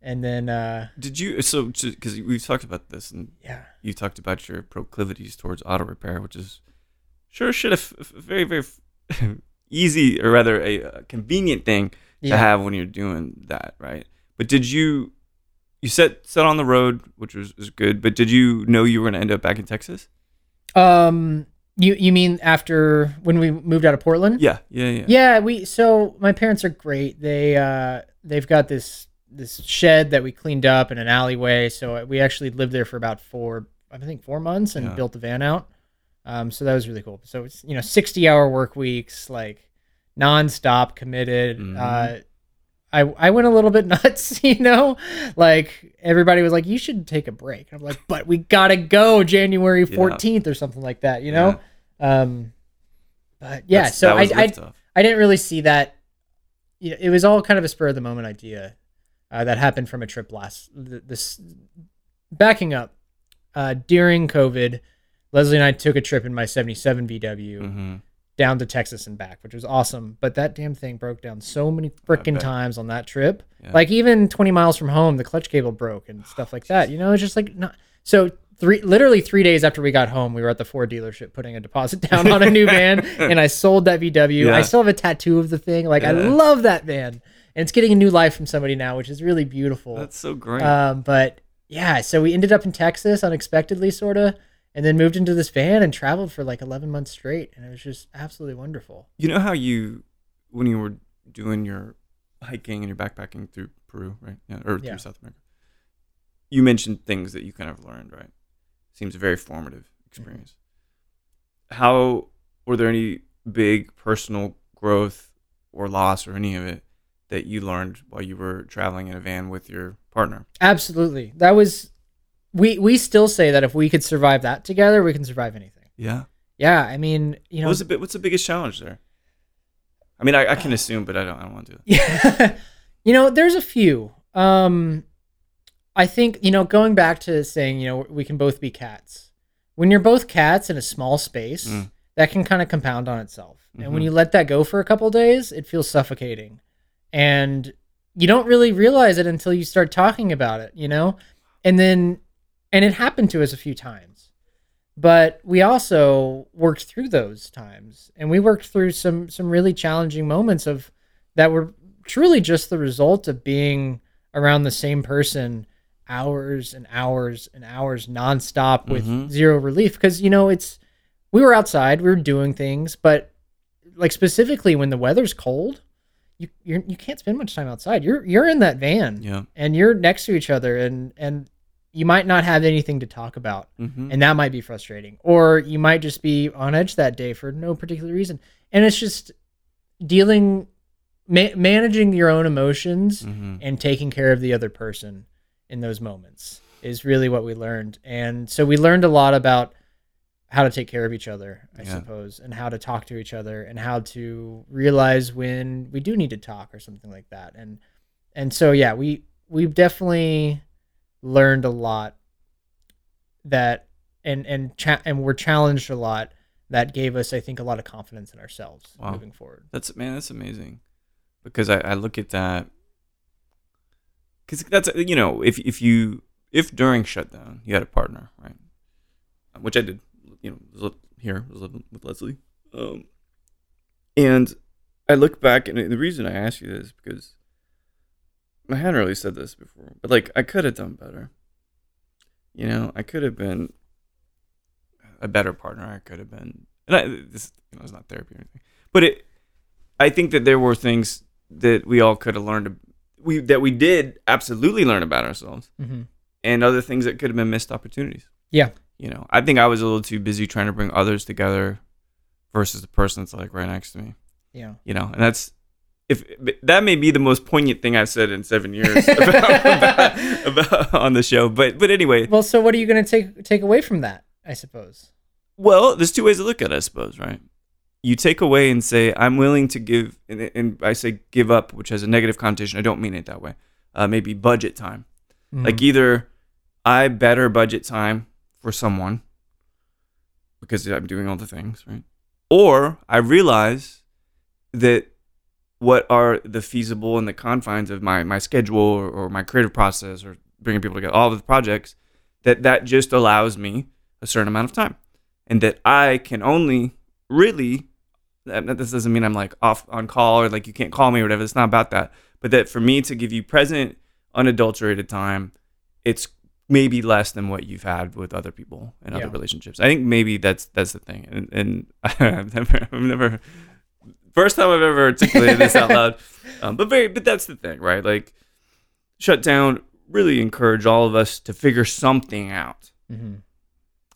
and then uh, Did you so because we've talked about this and yeah, you talked about your proclivities towards auto repair, which is sure should have very very easy or rather a, uh convenient thing to have when you're doing that, right? But did you you set set on the road, which was, was good, but did you know you were going to end up back in Texas? Um, you you mean after when we moved out of Portland? Yeah, yeah, yeah. Yeah, we so my parents are great. They uh they've got this this shed that we cleaned up in an alleyway. So we actually lived there for about four I think four months and Yeah. built the van out. Um so that was really cool. So it's you know 60 hour work weeks like nonstop committed. Mhm. Uh I, I went a little bit nuts, you know, like everybody was like, you should take a break. I'm like, but we gotta go January Yeah. 14th or something like that, you know? Um, but yeah, That's- so I, I. I didn't really see that. You know, it was all kind of a spur of the moment idea uh, that happened from a trip last. This backing up uh, during COVID, Leslie and I took a trip in my '77 VW Mhm. down to Texas and back, which was awesome. But that damn thing broke down so many freaking times on that trip. Yeah. Like even 20 miles from home, the clutch cable broke and stuff like that. You know, it's just like not. So three, literally three days after we got home, we were at the Ford dealership putting a deposit down on a new van, and I sold that VW. Yeah. I still have a tattoo of the thing. Like I love that van, and it's getting a new life from somebody now, which is really beautiful. That's so great. Um, but yeah, so we ended up in Texas unexpectedly, sort of, and then moved into this van and traveled for like 11 months straight, and it was just absolutely wonderful. You know how you, when you were doing your hiking and your backpacking through Peru, right? Yeah, or Yeah. through South America. You mentioned things that you kind of learned, right? Seems a very formative experience. Mm-hmm. How were there any big personal growth or loss or any of it that you learned while you were traveling in a van with your partner? Absolutely, that was. We we still say that if we could survive that together, we can survive anything. Yeah. Yeah, I mean, you know, What was the, bi- what's the biggest challenge there? I mean, I, I can assume, but I don't. I don't want to. Yeah. you know, there's a few. Um I think, you know, going back to saying, you know, we can both be cats. When you're both cats in a small space, Mm. that can kind of compound on itself. And when Mhm. you let that go for a couple days, it feels suffocating. And you don't really realize it until you start talking about it, you know? And then and it happened to us a few times. But we also worked through those times and we worked through some some really challenging moments of that were truly just the result of being around the same person hours and hours and hours nonstop with Mhm. zero relief because you know it's we were outside we were doing things but like specifically when the weather's cold you you're, you can't spend much time outside you're you're in that van Yeah. and you're next to each other and and you might not have anything to talk about Mm-hmm. and that might be frustrating or you might just be on edge that day for no particular reason and it's just dealing ma- managing your own emotions Mhm. and taking care of the other person in those moments is really what we learned. And so we learned a lot about how to take care of each other, I Yeah. suppose, and how to talk to each other and how to realize when we do need to talk or something like that. And and so yeah, we we've definitely learned a lot that and and cha- and we're challenged a lot that gave us I think a lot of confidence in ourselves Wow. moving forward. That's man, that's amazing. Because I, I look at that because that's you know if if you if during shutdown you had a partner right, which I did you know here was living with Leslie, um, and I look back and the reason I ask you this is because I hadn't really said this before, but like I could have done better. You know, I could have been a better partner. I could have been, and I, this you know, it's not therapy or anything, but it. I think that there were things that we all could have learned. We that we did absolutely learn about ourselves, Mm-hmm. and other things that could have been missed opportunities. Yeah. You know, I think I was a little too busy trying to bring others together, versus the person that's like right next to me. Yeah. You know, and that's if that may be the most poignant thing I've said in seven years about, about, about on the show. But but anyway, Well, so what are you going to take take away from that? I suppose. Well, there's two ways to look at it, I suppose, right? You take away and say, I'm willing to give, and, and I say give up, which has a negative connotation. I don't mean it that way. Uh, maybe budget time. Like either I better budget time for someone because I'm doing all the things, right? Or I realize that what are the feasible and the confines of my, my schedule or, or my creative process or bringing people together, all of the projects, that that just allows me a certain amount of time. And that I can only really, this doesn't mean I'm like off on call or like you can't call me or whatever. It's not about that. But that for me to give you present, unadulterated time, it's maybe less than what you've had with other people in other relationships. I think maybe that's that's the thing. And, and I've never, I've never, first time I've ever articulated this out loud. Um, but very, but that's the thing, right? Like, shut down. Really encourage all of us to figure something out. hmm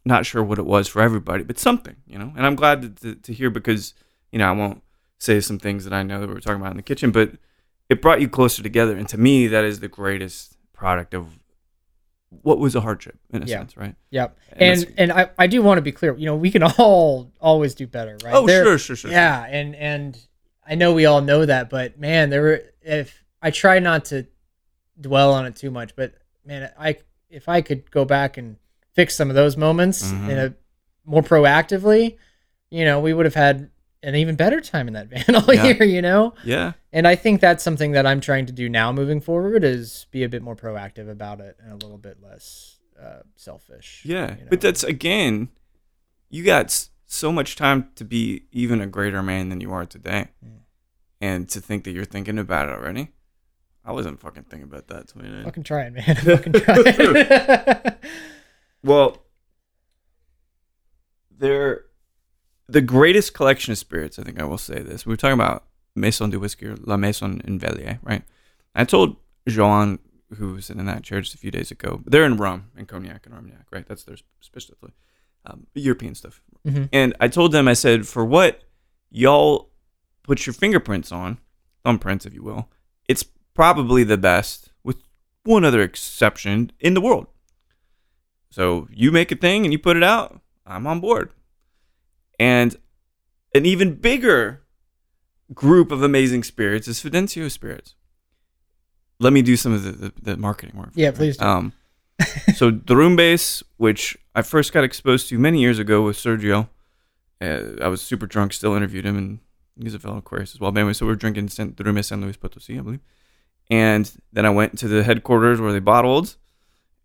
Not sure what it was for everybody, but something, you know. And I'm glad to, to, to hear because you know I won't say some things that I know that we were talking about in the kitchen, but it brought you closer together. And to me, that is the greatest product of what was a hardship in a Yeah. sense, right? Yep. And And and I, I do want to be clear. You know, we can all always do better, right? Oh, There- sure, sure, sure. Yeah, and and I know we all know that, but man, there were if I try not to dwell on it too much, but man, I if I could go back and fix some of those moments Mhm. in a more proactively, you know, we would have had an even better time in that van all Yeah. year, you know? Yeah. And I think that's something that I'm trying to do now moving forward is be a bit more proactive about it and a little bit less uh, selfish. Yeah, you know? but that's again, you got so much time to be even a greater man than you are today, Mm. and to think that you're thinking about it already. I wasn't fucking thinking about that. 29. fucking try it, man. fucking try it. Well, they're the greatest collection of spirits. I think I will say this. We were talking about Maison de Whisky or La Maison in Velier, right? I told Joan, who was in that chair just a few days ago, they're in rum and cognac and armagnac, right? That's their specifically um, European stuff. Mhm. And I told them, I said, for what y'all put your fingerprints on, thumbprints, if you will, it's probably the best, with one other exception, in the world. So you make a thing and you put it out, I'm on board. And an even bigger group of amazing spirits is Fidencio Spirits. Let me do some of the, the, the marketing work. Yeah, please do. Um, so Derrumbes, which I first got exposed to many years ago with Sergio. Uh, I was super drunk, still interviewed him, and he's a fellow Aquarius as well. But anyway, so we are drinking San, Derrumbes San Luis Potosí, I believe. And then I went to the headquarters where they bottled.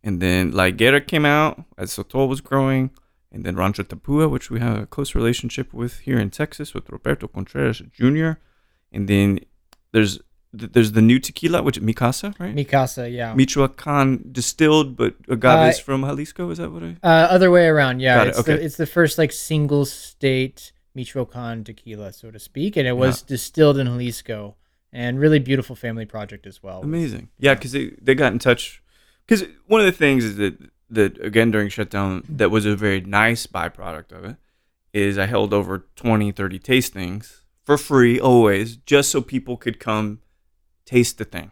And then La came out as Sotol was growing. And then Rancho Tepúa, which we have a close relationship with here in Texas with Roberto Contreras Jr. And then there's there's the new tequila, which is Mikasa, right? Mikasa, yeah. Michoacan distilled, but agaves from Jalisco. Is that what I? Uh, other way around, yeah. Got it, It's okay. the it's the first like single state Michoacan tequila, so to speak, and it was distilled in Jalisco, and really beautiful family project as well. Amazing. Yeah, because they, they got in touch. Because one of the things is that that again during shutdown that was a very nice byproduct of it is I held over 20, 30 tastings for free always, just so people could come taste the thing.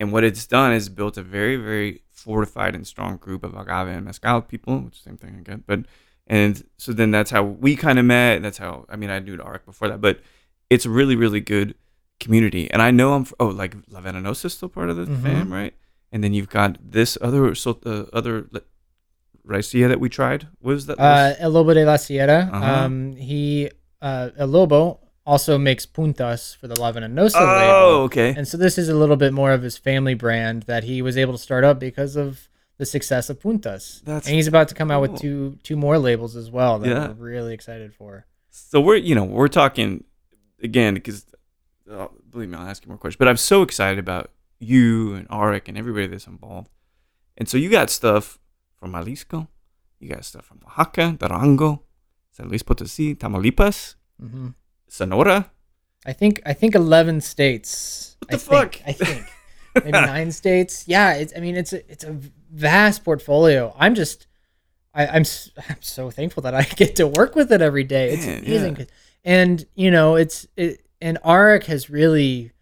And what it's done is built a very, very fortified and strong group of agave and mezcal people, which is the same thing again. But and so then that's how we kind of met. That's how I mean I knew Arik before that, but it's a really, really good community. And I know I'm oh like La Venenosa is still part of the Mhm. fam, right? And then you've got this other so uh, other Raicilla that we tried. What was that? Uh, El Lobo de la Sierra. Uh-huh. Um, he uh, El Lobo also makes puntas for the La Venenosa oh, label. okay. And so this is a little bit more of his family brand that he was able to start up because of the success of puntas. That's and he's about to come out with two two more labels as well that Yeah. we're really excited for. So we're you know we're talking again because uh, believe me I'll ask you more questions. But I'm so excited about you and Arik and everybody that's involved. And so you got stuff from Jalisco, you got stuff from Oaxaca, Durango, San Luis Potosí, Tamaulipas, hmm Sonora. I think I think eleven states. What the I think, fuck? I think maybe nine states. Yeah, it's. I mean, it's a it's a vast portfolio. I'm just, I, I'm s- I'm so thankful that I get to work with it every day. It's Man, amazing, yeah. and you know, it's it, and Arik has really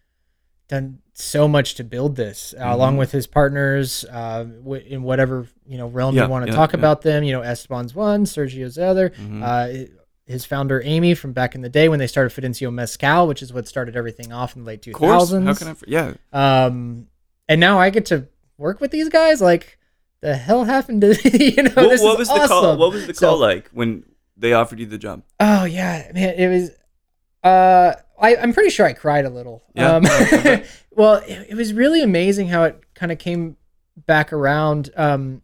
done so much to build this, uh, along Mhm. with his partners, uh, w- in whatever you know realm Yeah, you want to yeah, talk yeah. about them. You know, Esteban's one, Sergio's the other Mhm. uh, his founder Amy from back in the day when they started Fidencio Mezcal, which is what started everything off in the late two thousands. How can I? for- Yeah. Um, and now I get to work with these guys. Like, the hell happened to you know? What, this what was the call? awesome. What was the So- call like when they offered you the job? Oh yeah, man, it was. Uh, I I'm pretty sure I cried a little. Yeah? Um, Oh. well, it, it was really amazing how it kind of came back around. Um,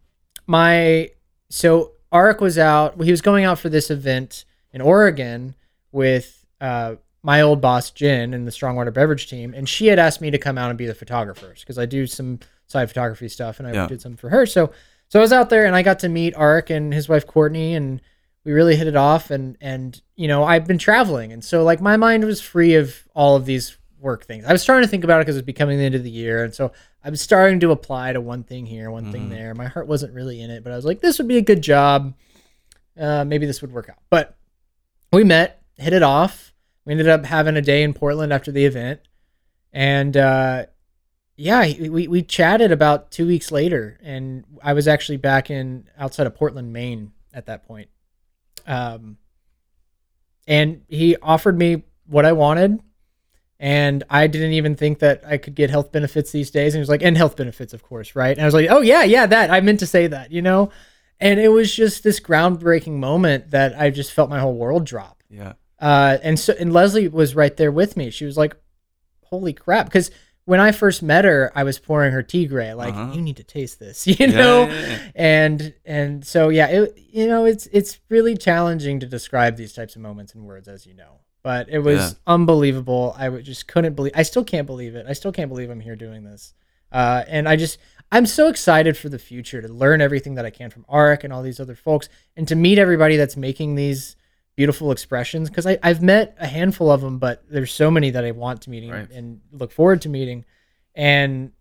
my so Arik was out. He was going out for this event in Oregon with uh my old boss Jen and the Strongwater Beverage team, and she had asked me to come out and be the photographers because I do some side photography stuff, and I Yeah. did some for her. So so I was out there and I got to meet Arik and his wife Courtney and we really hit it off and and you know I've been traveling and so like my mind was free of all of these work things. I was starting to think about it because it's becoming the end of the year and so I'm starting to apply to one thing here, one thing Mhm. there. My heart wasn't really in it, but I was like this would be a good job. Uh, maybe this would work out. But we met, hit it off. We ended up having a day in Portland after the event, and uh, yeah, we we chatted about two weeks later, and I was actually back in outside of Portland, Maine at that point. Um, and he offered me what I wanted, and I didn't even think that I could get health benefits these days. And he was like, and health benefits, of course, right? And I was like, oh yeah, yeah, that I meant to say that, you know. And it was just this groundbreaking moment that I just felt my whole world drop. Yeah. Uh, and so and Leslie was right there with me. She was like, "Holy crap!" Because when I first met her, I was pouring her Tigre. Like, Uh-huh. you need to taste this, you know. Yeah, yeah, yeah. And and so yeah, it you know it's it's really challenging to describe these types of moments in words, as you know. But it was Yeah. unbelievable. I just couldn't believe. I still can't believe it. I still can't believe I'm here doing this. Uh, and I just I'm so excited for the future to learn everything that I can from Arik and all these other folks, and to meet everybody that's making these beautiful expressions because I've met a handful of them, but there's so many that I want to meet and- Right. and look forward to meeting. And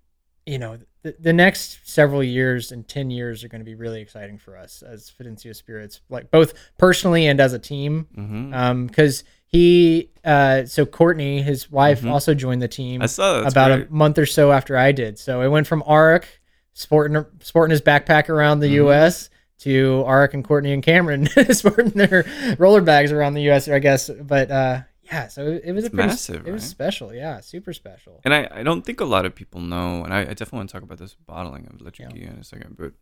you know, the, the next several years and 10 years are going to be really exciting for us as Fidencio Spirits, like both personally and as a team. Mhm. Um, cause he, uh, so Courtney, his wife Mhm. also joined the team I saw that. About great. a month or so after I did. So it went from Arik sporting, sporting his backpack around the Mhm. U.S. to Arik and Courtney and Cameron sporting their roller bags around the U.S. I guess. But uh, yeah, so it, it was a pretty, massive, it was right? special. Yeah, super special. And I, I don't think a lot of people know, and I, I definitely want to talk about this bottling of Let Yeah. in a second, but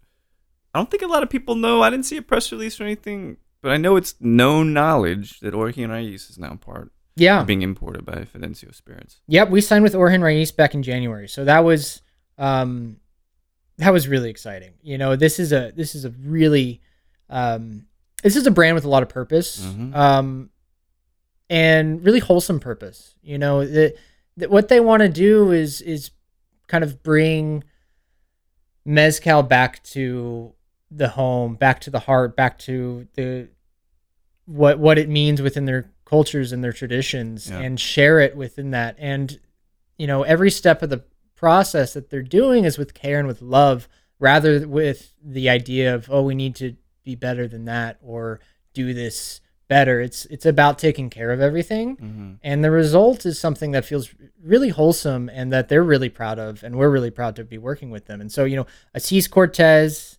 I don't think a lot of people know. I didn't see a press release or anything, but I know it's known knowledge that Origen Raíz is now part Yeah. of being imported by Fidencio Spirits. Yep, we signed with Origen Raíz back in January, so that was um, that was really exciting. You know, this is a this is a really um, this is a brand with a lot of purpose, Mhm. um, and really wholesome purpose. You know, that that what they want to do is is kind of bring mezcal back to the home, back to the heart, back to the what what it means within their cultures and their traditions Yeah. and share it within that. And you know, every step of the process that they're doing is with care and with love rather with the idea of oh we need to be better than that or do this better. It's it's about taking care of everything, Mm-hmm. and the result is something that feels really wholesome and that they're really proud of, and we're really proud to be working with them. And so you know, Assis Cortez,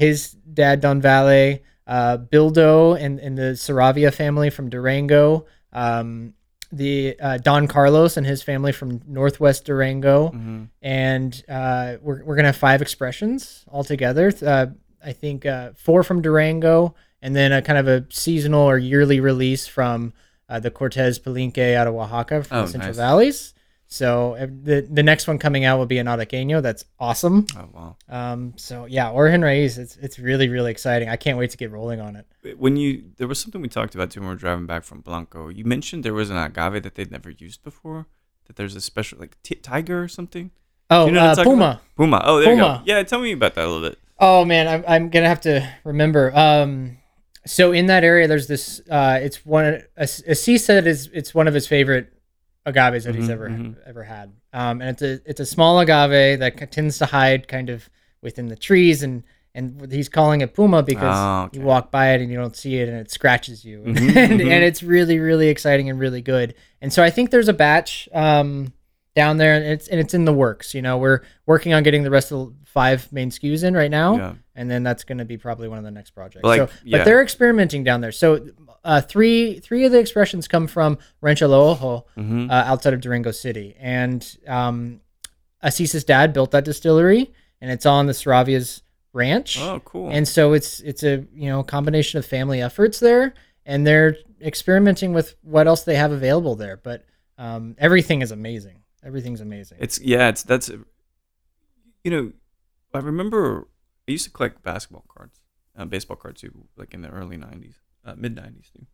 his dad Don Valle, uh, Bildo, and and the Saravia family from Durango. Um, the uh, Don Carlos and his family from Northwest Durango, Mm-hmm. and uh, we're, we're gonna have five expressions altogether. Uh, I think uh, four from Durango, and then a kind of a seasonal or yearly release from uh, the Cortez Palenque out of Oaxaca from Oh, the Central nice. Valleys. So the the next one coming out will be an Arroqueño. That's awesome. Oh wow. Um, so yeah, Origen Raíz. It's it's really really exciting. I can't wait to get rolling on it. When you there was something we talked about too when we were driving back from Blanco. You mentioned there was an agave that they'd never used before. That there's a special like t- tiger or something. Oh, you know uh, Puma. about? Puma. Oh, there you Puma. go. Yeah, tell me about that a little bit. Oh man, I'm I'm gonna have to remember. Um, so in that area, there's this. Uh, it's one. Assis said is it's one of his favorite agaves that he's Mhm, ever mhm. ever had. Um, and it's a it's a small agave that tends to hide kind of within the trees, and and he's calling it Puma because Oh, okay. you walk by it and you don't see it, and it scratches you, Mhm, and, and it's really really exciting and really good. And so I think there's a batch. Um, down there and it's and it's in the works you know we're working on getting the rest of the five main SKUs in right now Yeah. and then that's going to be probably one of the next projects. Like, so, yeah. but they're experimenting down there. So, uh, three three of the expressions come from Rancho Lo Ojo, Mm-hmm. uh, outside of Durango City, and um, Assis's dad built that distillery, and it's on the Saravia's ranch, oh, cool. and so it's it's a you know combination of family efforts there, and they're experimenting with what else they have available there. But um, everything is amazing. Everything's amazing. It's yeah, it's that's you know, I remember I used to collect basketball cards, uh, baseball cards too, like in the early '90s, uh, mid '90s too.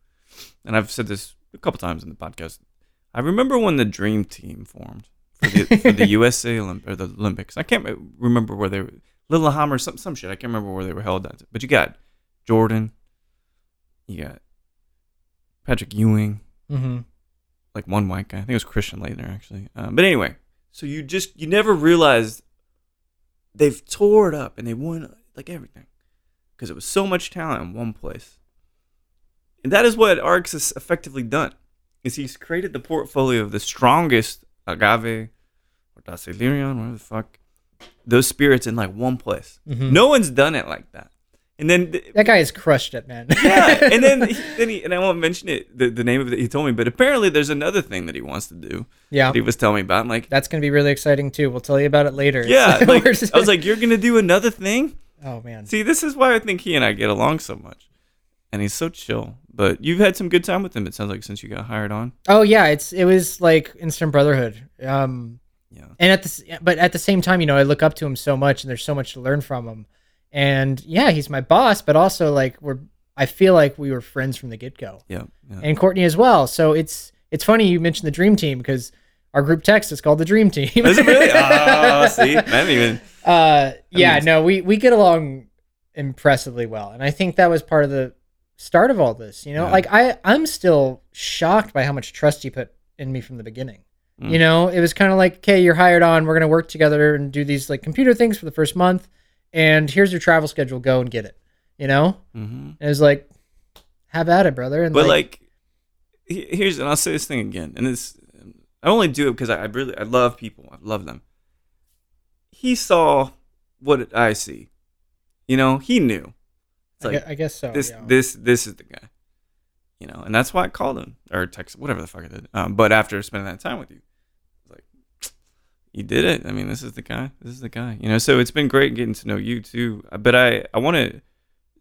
And I've said this a couple times in the podcast. I remember when the Dream Team formed for the, for the USA Olymp- or the Olympics. I can't remember where they were, Lillehammer, some some shit. I can't remember where they were held at. But you got Jordan, you got Patrick Ewing, hmm like one white guy. I think it was Christian Leitner actually. Um, but anyway, so you just you never realized they've tore it up and they won like everything because it was so much talent in one place. And that is what Arik's has effectively done. Is he's created the portfolio of the strongest agave or Dasylirion, whatever the fuck, those spirits in like one place. Mhm. No one's done it like that. And then th- That guy has crushed it, man. yeah, and then he, then he and I won't mention it the, the name of it he told me, but apparently there's another thing that he wants to do. yeah. That he was telling me about. I'm like, That's gonna be really exciting too. We'll tell you about it later. yeah, like, I was like, you're gonna do another thing? oh man. See, this is why I think he and I get along so much, and he's so chill. But you've had some good time with him. It sounds like since you got hired on. Oh yeah, it's it was like instant brotherhood. Um, Yeah, and at the but at the same time, you know, I look up to him so much, and there's so much to learn from him. And yeah, he's my boss, but also like we're I feel like we were friends from the get go, yeah, yeah. and Courtney as well. So it's it's funny you mentioned the dream team because our group text is called the dream team. Is it really? Oh, see, I didn't even. Uh, yeah, no, we we get along impressively well, and I think that was part of the start of all this. You know, Yeah. like I I'm still shocked by how much trust you put in me from the beginning. Mm. You know, it was kind of like, okay, you're hired on. We're gonna work together and do these like computer things for the first month, and here's your travel schedule. Go and get it. You know, hmm and it was like, have at it, brother. And But like, like, here's and I'll say this thing again, and it's I only do it because I, I really I love people. I love them. He saw what I see. You know, he knew. It's I, like gue- I guess so. this yeah. this this is the guy. You know, and that's why I called him or text whatever the fuck I did. Um, but after spending that time with you, you did it. I mean, this is the guy. This is the guy. You know, so it's been great getting to know you too. But I I want to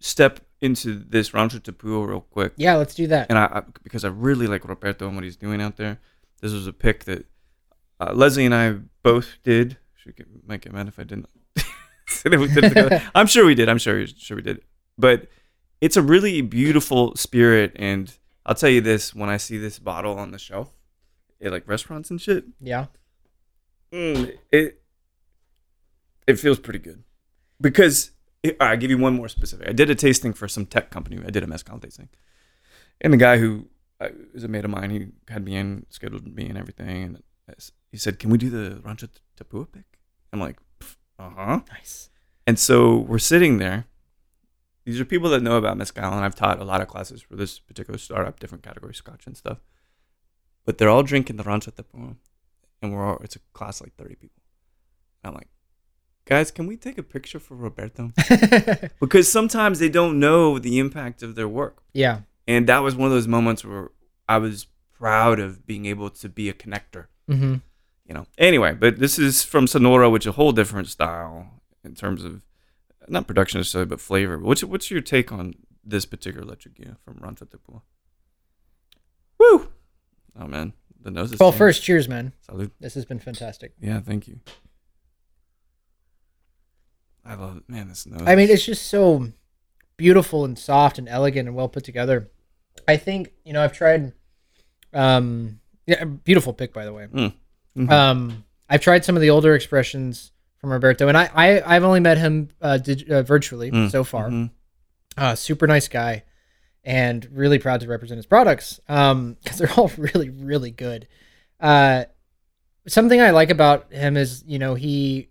step into this Rancho Tepúa real quick yeah, let's do that. and I, I because I really like Roberto and what he's doing out there. This was a pick that uh, Leslie and I both did. Should get, might get mad if I didn't. we did I'm sure we did. I'm sure sure we did. But it's a really beautiful spirit, and I'll tell you this: when I see this bottle on the shelf at like restaurants and shit, yeah. Mm, it it feels pretty good because it, I give you one more specific. I did a tasting for some tech company. I did a mezcal tasting, and the guy who uh, was a mate of mine, he had me in, scheduled me and everything, and he said, "Can we do the Rancho Tepúa pick?" I'm like, "Uh huh." Nice. And so we're sitting there, these are people that know about mezcal, and I've taught a lot of classes for this particular startup, different categories, scotch and stuff. But they're all drinking the Rancho Tepuan, and we're all it's a class like thirty people. And I'm like, guys, can we take a picture for Roberto? because sometimes they don't know the impact of their work, yeah. and that was one of those moments where I was proud of being able to be a connector Mm-hmm. you know. Anyway, but this is from Sonora, which is a whole different style in terms of not production necessarily, but flavor. What's what's your take on this particular electric gear from Rancho Tepuan? Woo! Oh man, the nose is. Well, first, cheers, man. salute. This has been fantastic. Yeah, thank you. I love it, man. This nose. I mean, it's just so beautiful and soft and elegant and well put together. I think you know I've tried. Um, yeah, beautiful pick by the way. Mhm. Um, I've tried some of the older expressions from Roberto, and I, I I've only met him uh, dig- uh virtually Mm, so far. mhm. Uh, super nice guy, and really proud to represent his products. Um, because they're all really really good. Uh, something I like about him is you know he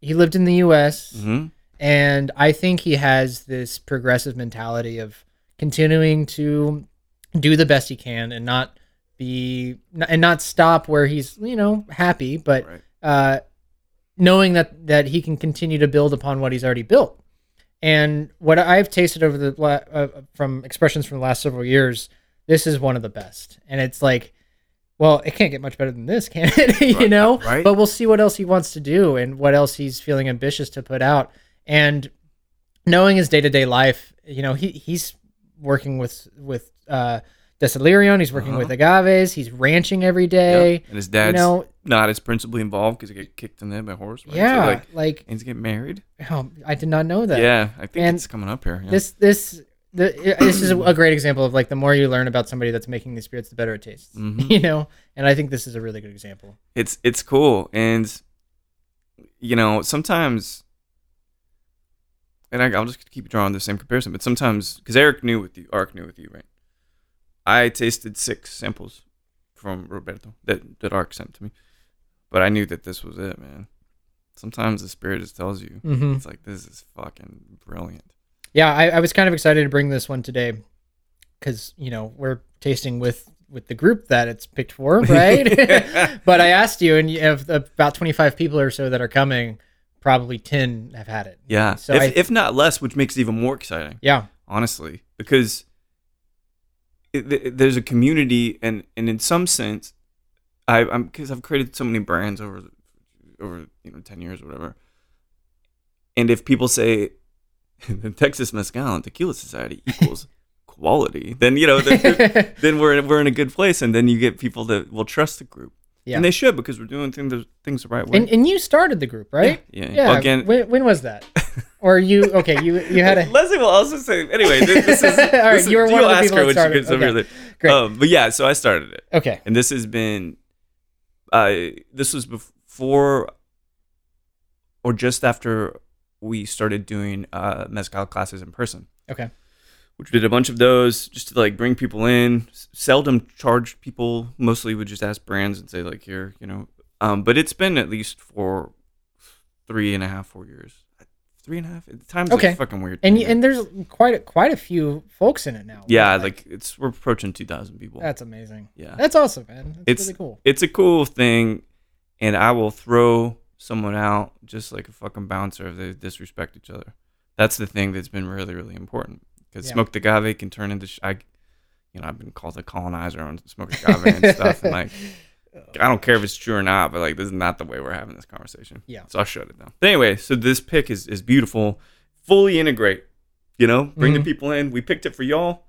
he lived in the U.S. Mhm. and I think he has this progressive mentality of continuing to do the best he can and not be and not stop where he's you know happy, but Right. uh, knowing that that he can continue to build upon what he's already built. And what I've tasted over the la- uh, from expressions from the last several years, this is one of the best. And it's like, well, it can't get much better than this, can it? you Right, know. right. But we'll see what else he wants to do and what else he's feeling ambitious to put out. And knowing his day to day life, you know, he he's working with with uh, Dasylirion. He's working Uh-huh. with agaves. He's ranching every day. Yep. And his dad's You know, not as principally involved because he got kicked in the head by a horse. right? So, yeah, like, like, and he's getting married. oh, I did not know that. Yeah, I think And it's coming up here. Yeah. This this the, this is a great example of like the more you learn about somebody that's making these spirits, the better it tastes. Mhm. You know, and I think this is a really good example. it's it's cool and you know sometimes and I, i'll just keep drawing the same comparison but sometimes because Arik knew with you Arik knew with you right i tasted six samples from roberto that that Arik sent to me but i knew that this was it man sometimes the spirit just tells you hmm it's like this is fucking brilliant Yeah, I, I was kind of excited to bring this one today because you know we're tasting with with the group that it's picked for, right? but I asked you, and you have about twenty five people or so that are coming. Probably ten have had it. yeah So if, I- if not less which makes it even more exciting Yeah. honestly, because it, there's a community, and and in some sense, I, I'm because I've created so many brands over over you know ten years or whatever, and if people say the Texas Mezcal and Tequila Society equals quality, then you know then, we're we're in a good place, and then you get people that will trust the group, Yeah. and they should because we're doing things the things the right way. and and you started the group, right? yeah, yeah. Yeah. Well, again, when, when was that? Or you? Okay, you you had a Leslie will also say anyway. This, this is All right, is- you were one of the ask people her that she started. over Okay, great. Um, but yeah, so I started it, okay. and this has been, uh, this was before, or just after we started doing uh, mezcal classes in person, Okay. which we did a bunch of those just to like bring people in. Seldom charged people. Mostly would just ask brands and say like, here, you know. Um, but it's been at least for three and a half, four years. Three and a half. Times, Okay. it's fucking weird. And to y- me. and there's quite a, quite a few folks in it now. Yeah, like it's we're approaching two thousand people. that's amazing. yeah, That's awesome, man. That's It's- really cool. it's a cool thing, and I will throw someone out just like a fucking bouncer if they disrespect each other. That's the thing that's been really really important because Yeah. smoked agave can turn into sh- I, you know, I've been called a colonizer on smoked agave and stuff, and like I don't care if it's true or not, but like this is not the way we're having this conversation. Yeah. So I'll shut it down. But anyway, so this pick is is beautiful, fully integrate. You know, bring Mhm. the people in. We picked it for y'all.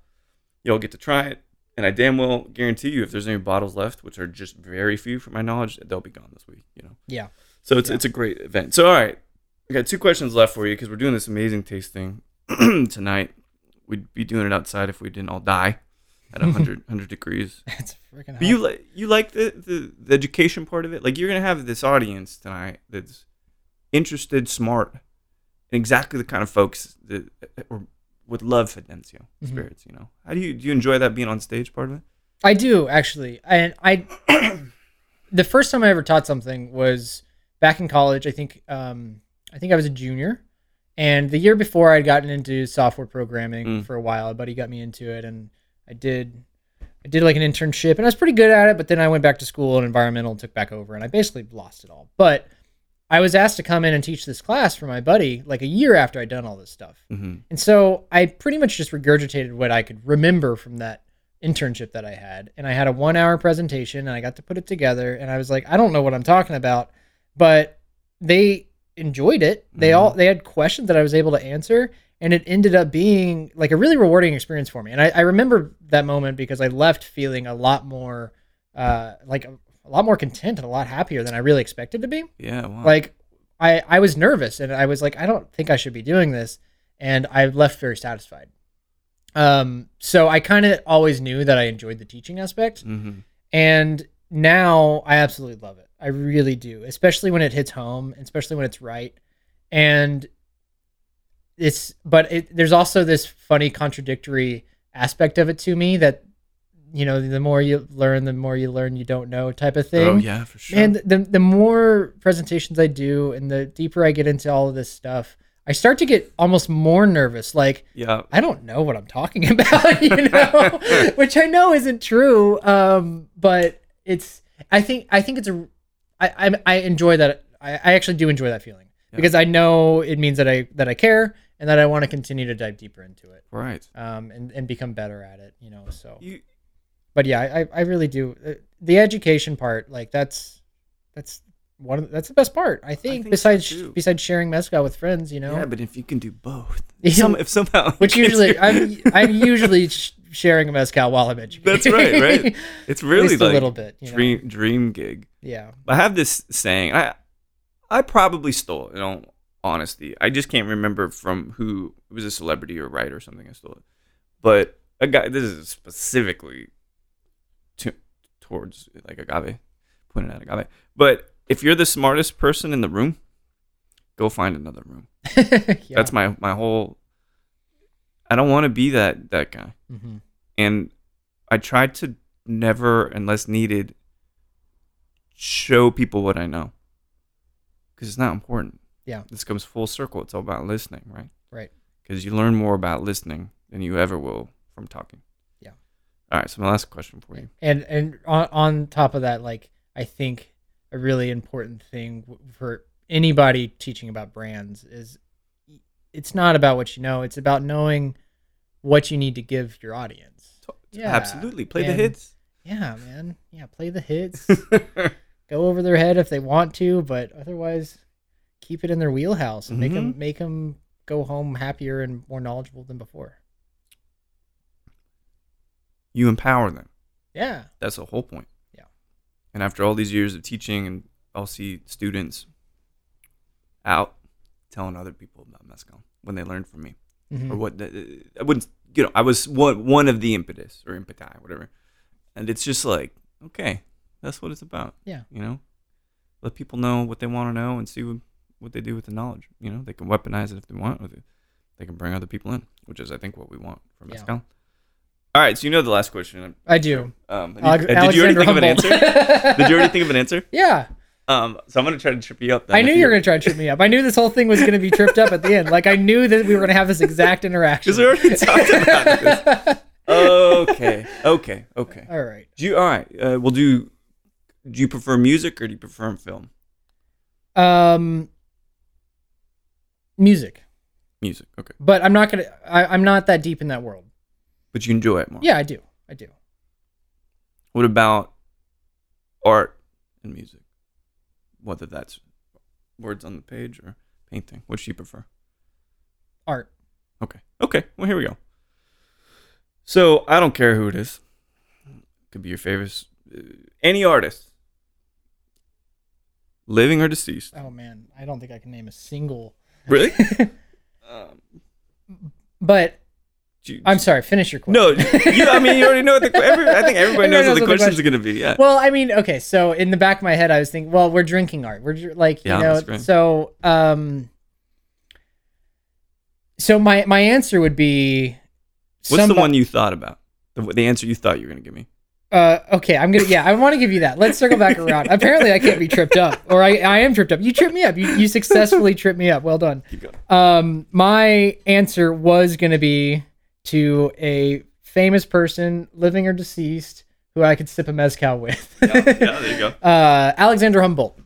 Y'all get to try it, and I damn well guarantee you, if there's any bottles left, which are just very few from my knowledge, they'll be gone this week. You know. Yeah. So it's Yeah. it's a great event. So all right, I got two questions left for you because we're doing this amazing tasting tonight. We'd be doing it outside if we didn't all die at 100, 100 degrees. It's freaking. But you like you like the, the the education part of it. Like you're gonna have this audience tonight that's interested, smart, and exactly the kind of folks that or would love Fidencio Mhm. spirits. You know, how do you do you enjoy that being on stage part of it? I do actually, and I. the first time I ever taught something was back in college. I think um, I think I was a junior, And the year before, I'd gotten into software programming Mm. for a while. A buddy got me into it, and I did. I did like an internship, and I was pretty good at it. But then I went back to school, and environmental took back over, and I basically lost it all. But I was asked to come in and teach this class for my buddy, like a year after I'd done all this stuff. hmm And so I pretty much just regurgitated what I could remember from that internship that I had. And I had a one hour presentation and I got to put it together. And I was like, I don't know what I'm talking about, but they enjoyed it. They all they had questions that I was able to answer. And it ended up being like a really rewarding experience for me. And I, I remember that moment because I left feeling a lot more uh like a, a lot more content and a lot happier than I really expected to be Yeah. Wow. like I I was nervous and I was like I don't think I should be doing this and I left very satisfied. Um so I kind of always knew that I enjoyed the teaching aspect hmm and now I absolutely love it. I really do, especially when it hits home, especially when it's right. And it's but it, there's also this funny contradictory aspect of it to me that you know the more you learn the more you learn you don't know type of thing Oh yeah, for sure. and the the more presentations I do and the deeper I get into all of this stuff, I start to get almost more nervous. Like yeah. I don't know what I'm talking about, you know, which I know isn't true. Um, but it's I think I think it's a I I, I enjoy that. I, I actually do enjoy that feeling Yeah. because I know it means that I that I care and that I want to continue to dive deeper into it. Right. Um, and, and become better at it, you know. So, You. but yeah, I, I really do. Uh, The education part, like that's that's one of the, that's the best part. I think, think besides too. besides sharing mezcal with friends, you know. Yeah, but if you can do both, Yeah. some if somehow Which usually do- I'm I'm usually sh- sharing a mezcal while I'm educating. That's right, right. it's really like a little bit. You know? dream dream gig. Yeah. I have this saying. I I probably stole it. In all honesty, I just can't remember from who. It was a celebrity or writer or something. I stole it, but a guy. This is specifically to, towards like agave, pointing at agave. But if you're the smartest person in the room, go find another room. yeah. That's my my whole. I don't want to be that that guy, hmm and I try to never, unless needed, show people what I know, because it's not important. Yeah. this comes full circle. It's all about listening, right? Right. Because you learn more about listening than you ever will from talking. Yeah. All right. So my last question for you. And and on, on top of that, like I think a really important thing for anybody teaching about brands is it's not about what you know; it's about knowing what you need to give your audience. Yeah, Absolutely. Play the hits. Yeah, man. Yeah, play the hits. go over their head if they want to, but otherwise, keep it in their wheelhouse and make 'em make them make them go home happier and more knowledgeable than before. you empower them. Yeah, That's the whole point. Yeah. And after all these years of teaching, and I'll see students out telling other people about mezcal when they learn from me, Mhm. or what the, I wouldn't, you know, I was one one of the impetus or impeti, whatever. And it's just like, okay, that's what it's about. Yeah. You know, let people know what they want to know and see what, what they do with the knowledge. You know, they can weaponize it if they want, or they, they can bring other people in, which is, I think, what we want from Yeah. mezcal. All right, so you know the last question. I do. Um, Alex- did you already think of an answer? Did you already think of an answer? Yeah, Um, so I'm gonna try to trip you up. I knew you were gonna try to trip me up. I knew this whole thing was gonna be tripped up at the end. Like I knew that we were gonna have this exact interaction. because we already talked about this. Okay, okay, okay. All right. Do you all right? Uh, we'll do. Do you prefer music or do you prefer film? Um, music, Music. Okay, but I'm not gonna. I, I'm not that deep in that world. but you enjoy it more. Yeah, I do. I do. What about art and music? Whether that's words on the page or painting, which do you prefer? Art. Okay. Okay. Well, here we go. So I don't care who it is. Could be your favorite, uh, any artist, living or deceased. Oh man, I don't think I can name a single. Really? um, But you- I'm sorry. Finish your question. no. You, I mean, you already know what the. Every, I think everybody Everyone knows what the what the questions are going to be. Yeah. Well, I mean, okay. So in the back of my head, I was thinking, well, we're drinking art. We're like, you know, so um, so my my answer would be What's the one you thought about? The, the answer you thought you were going to give me. Uh, okay, I'm gonna. Yeah, I want to give you that. Let's circle back around. Apparently, I can't be tripped up, or I, I am tripped up. You tripped me up. You, you successfully tripped me up. Well done. Um, my answer was gonna be to a famous person, living or deceased, who I could sip a mezcal with. Yeah, yeah, there you go. uh, Alexander Humboldt.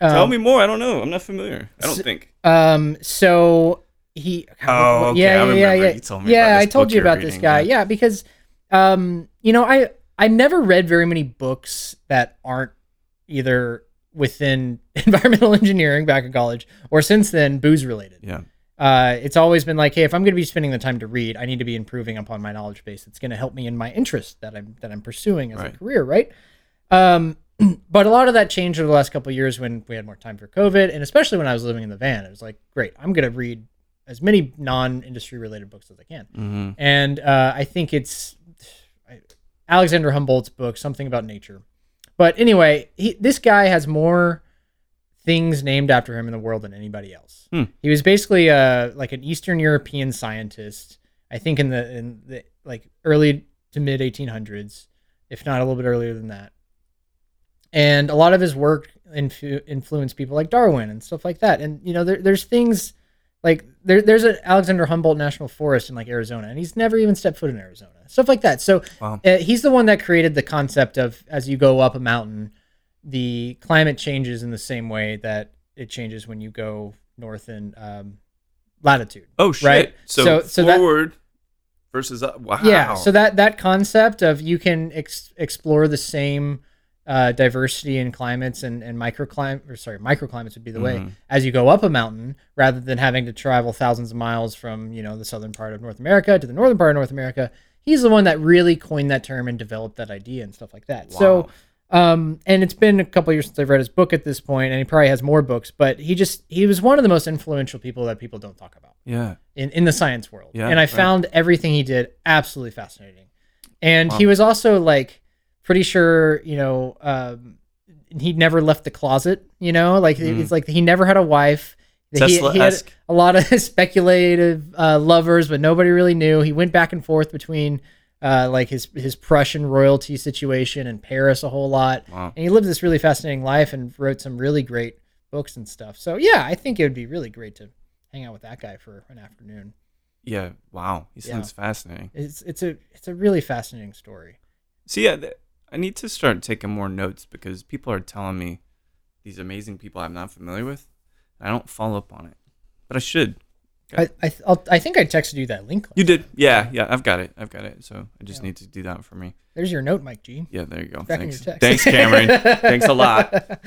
Um, Tell me more. I don't know. I'm not familiar. I don't s- think. Um, so he. Oh, okay, yeah, yeah, yeah, yeah. You told me yeah, I told you about this guy. yeah. Yeah. because, um, you know, I I never read very many books that aren't either within environmental engineering back in college or since then booze related. Yeah. Uh, it's always been like, hey, if I'm going to be spending the time to read, I need to be improving upon my knowledge base. It's going to help me in my interest that I'm that I'm pursuing as Right. a career, right? Um, but a lot of that changed over the last couple of years when we had more time for COVID, and especially when I was living in the van. It was like, great, I'm going to read as many non-industry related books as I can, Mm-hmm. and uh, I think it's I- Alexander Humboldt's book, something about nature. But anyway, he, this guy has more things named after him in the world than anybody else. Hmm. He was basically uh, like an Eastern European scientist. I think in the in the like early to mid 1800s, if not a little bit earlier than that. And a lot of his work influ- influenced people like Darwin and stuff like that. And you know, there, there's things like there, there's an Alexander Humboldt National Forest in like Arizona, and he's never even stepped foot in Arizona. Stuff like that. So Wow. uh, he's the one that created the concept of as you go up a mountain, the climate changes in the same way that it changes when you go north in um, latitude. Oh shit. Right. So, So- so that- forward versus up. Wow. Yeah. So that that concept of you can ex- explore the same uh, diversity in climates and and microclimate or sorry microclimates would be the way Mhm. as you go up a mountain rather than having to travel thousands of miles from you know the southern part of North America to the northern part of North America. He's the one that really coined that term and developed that idea and stuff like that. So um, and it's been a couple years since I've read his book at this point, and he probably has more books. But he just he was one of the most influential people that people don't talk about yeah. in, in the science world. Yeah, and I right. found everything he did absolutely fascinating. And he was also like pretty sure, you know, um, he never left the closet. You know, like Mm. it's like he never had a wife. He, he had a lot of speculative uh, lovers, but nobody really knew. He went back and forth between uh, like his his Prussian royalty situation and Paris a whole lot, Wow. and he lived this really fascinating life and wrote some really great books and stuff. So yeah, I think it would be really great to hang out with that guy for an afternoon. Yeah. Wow. He Yeah. sounds fascinating. It's it's a it's a really fascinating story. So yeah, th- I need to start taking more notes because people are telling me these amazing people I'm not familiar with. I don't follow up on it, but I should. I I, I'll, I think I texted you that link. You did. Yeah. Yeah. I've got it. I've got it. So I just Yeah. need to do that for me. There's your note, Mike G. Yeah. There you go. Back Thanks. Thanks, Cameron. Thanks a lot.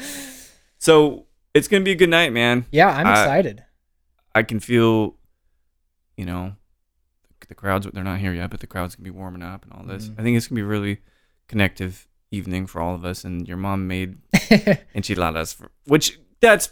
So it's gonna be a good night, man. Yeah, I'm I- excited. I can feel, you know, the crowds. They're not here yet, but the crowd's gonna be warming up and all this. Mhm. I think it's gonna be a really connective evening for all of us. And your mom made enchiladas, for, which that's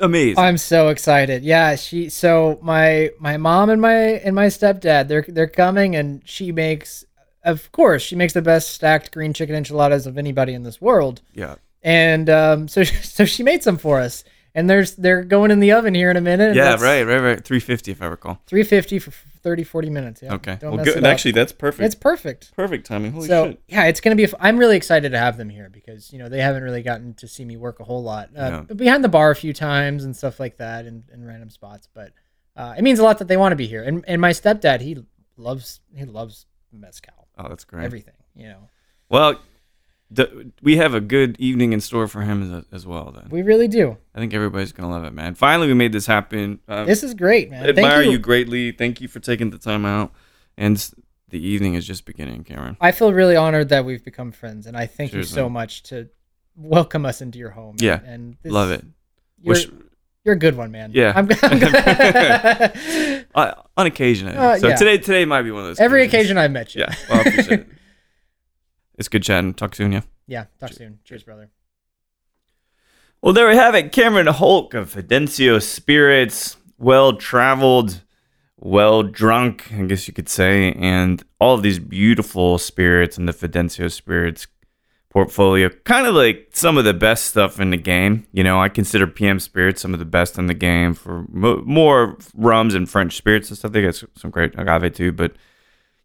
amazing. I'm so excited. Yeah, she so my my mom and my and my stepdad they're they're coming and she makes of course she makes the best stacked green chicken enchiladas of anybody in this world. yeah, And um so so she made some for us. And there's they're going in the oven here in a minute. yeah, right, right, right. Three fifty, if I recall. 350 for 30 40 minutes. Yeah. Okay, Don't well, mess good. it up. Actually, that's perfect. it's perfect. perfect timing. Holy so shit! yeah, it's gonna be. A, I'm really excited to have them here because you know they haven't really gotten to see me work a whole lot. Uh, Yeah. but behind the bar a few times and stuff like that, in, in random spots. But uh, it means a lot that they want to be here. And and my stepdad, he loves he loves mezcal, Oh, that's great. everything. You know, well, the, we have a good evening in store for him as, as well. Then we really do. I think everybody's gonna love it, man. Finally, we made this happen. Um, This is great, man. admire Thank you. you. greatly. Thank you for taking the time out. And the evening is just beginning, Cameron. I feel really honored that we've become friends, and I thank you so much to welcome us into your home. Yeah, and this, Love it. You're, Wish, you're a good one, man. Yeah. I'm, I'm uh, on occasion. I. Uh, so yeah. today, today might be one of those. Every occasions. occasion I've met you. Yeah. Well, I. It's good chatting. Talk soon, yeah. Yeah. Talk soon. Cheers, brother. Well, there we have it. Cameron Hulk of Fidencio Spirits. Well traveled, well drunk, I guess you could say. And all of these beautiful spirits in the Fidencio Spirits portfolio. Kind of like some of the best stuff in the game. You know, I consider PM Spirits some of the best in the game for mo- more rums and French spirits and stuff. They got some great agave too. But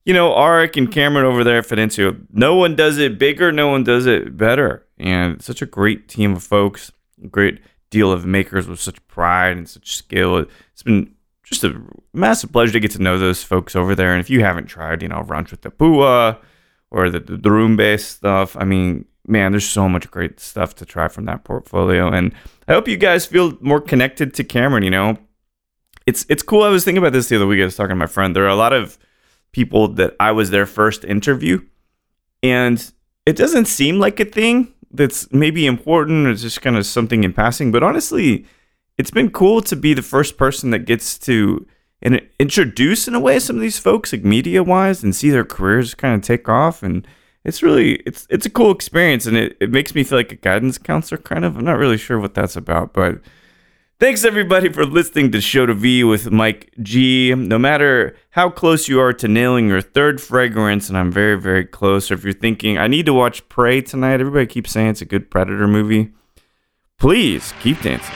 you know, Arik and Cameron over there at Fidencio, no one does it bigger, no one does it better. And such a great team of folks, great deal of makers with such pride and such skill. It's been just a massive pleasure to get to know those folks over there. And if you haven't tried, you know, Rancho Tepúa or the, the, the room based stuff, I mean, man, there's so much great stuff to try from that portfolio. And I hope you guys feel more connected to Cameron, you know. It's it's cool. I was thinking about this the other week. I was talking to my friend. There are a lot of people that I was their first interview. And it doesn't seem like a thing that's maybe important or just kind of something in passing. But honestly, it's been cool to be the first person that gets to in, introduce in a way some of these folks like media wise and see their careers kind of take off and it's really it's it's a cool experience and it, it makes me feel like a guidance counselor kind of i'm not really sure what that's about but thanks everybody for listening to show to v with mike g. No matter how close you are to nailing your third fragrance and i'm very very close or if you're thinking i need to watch prey tonight everybody keeps saying it's a good predator movie please keep dancing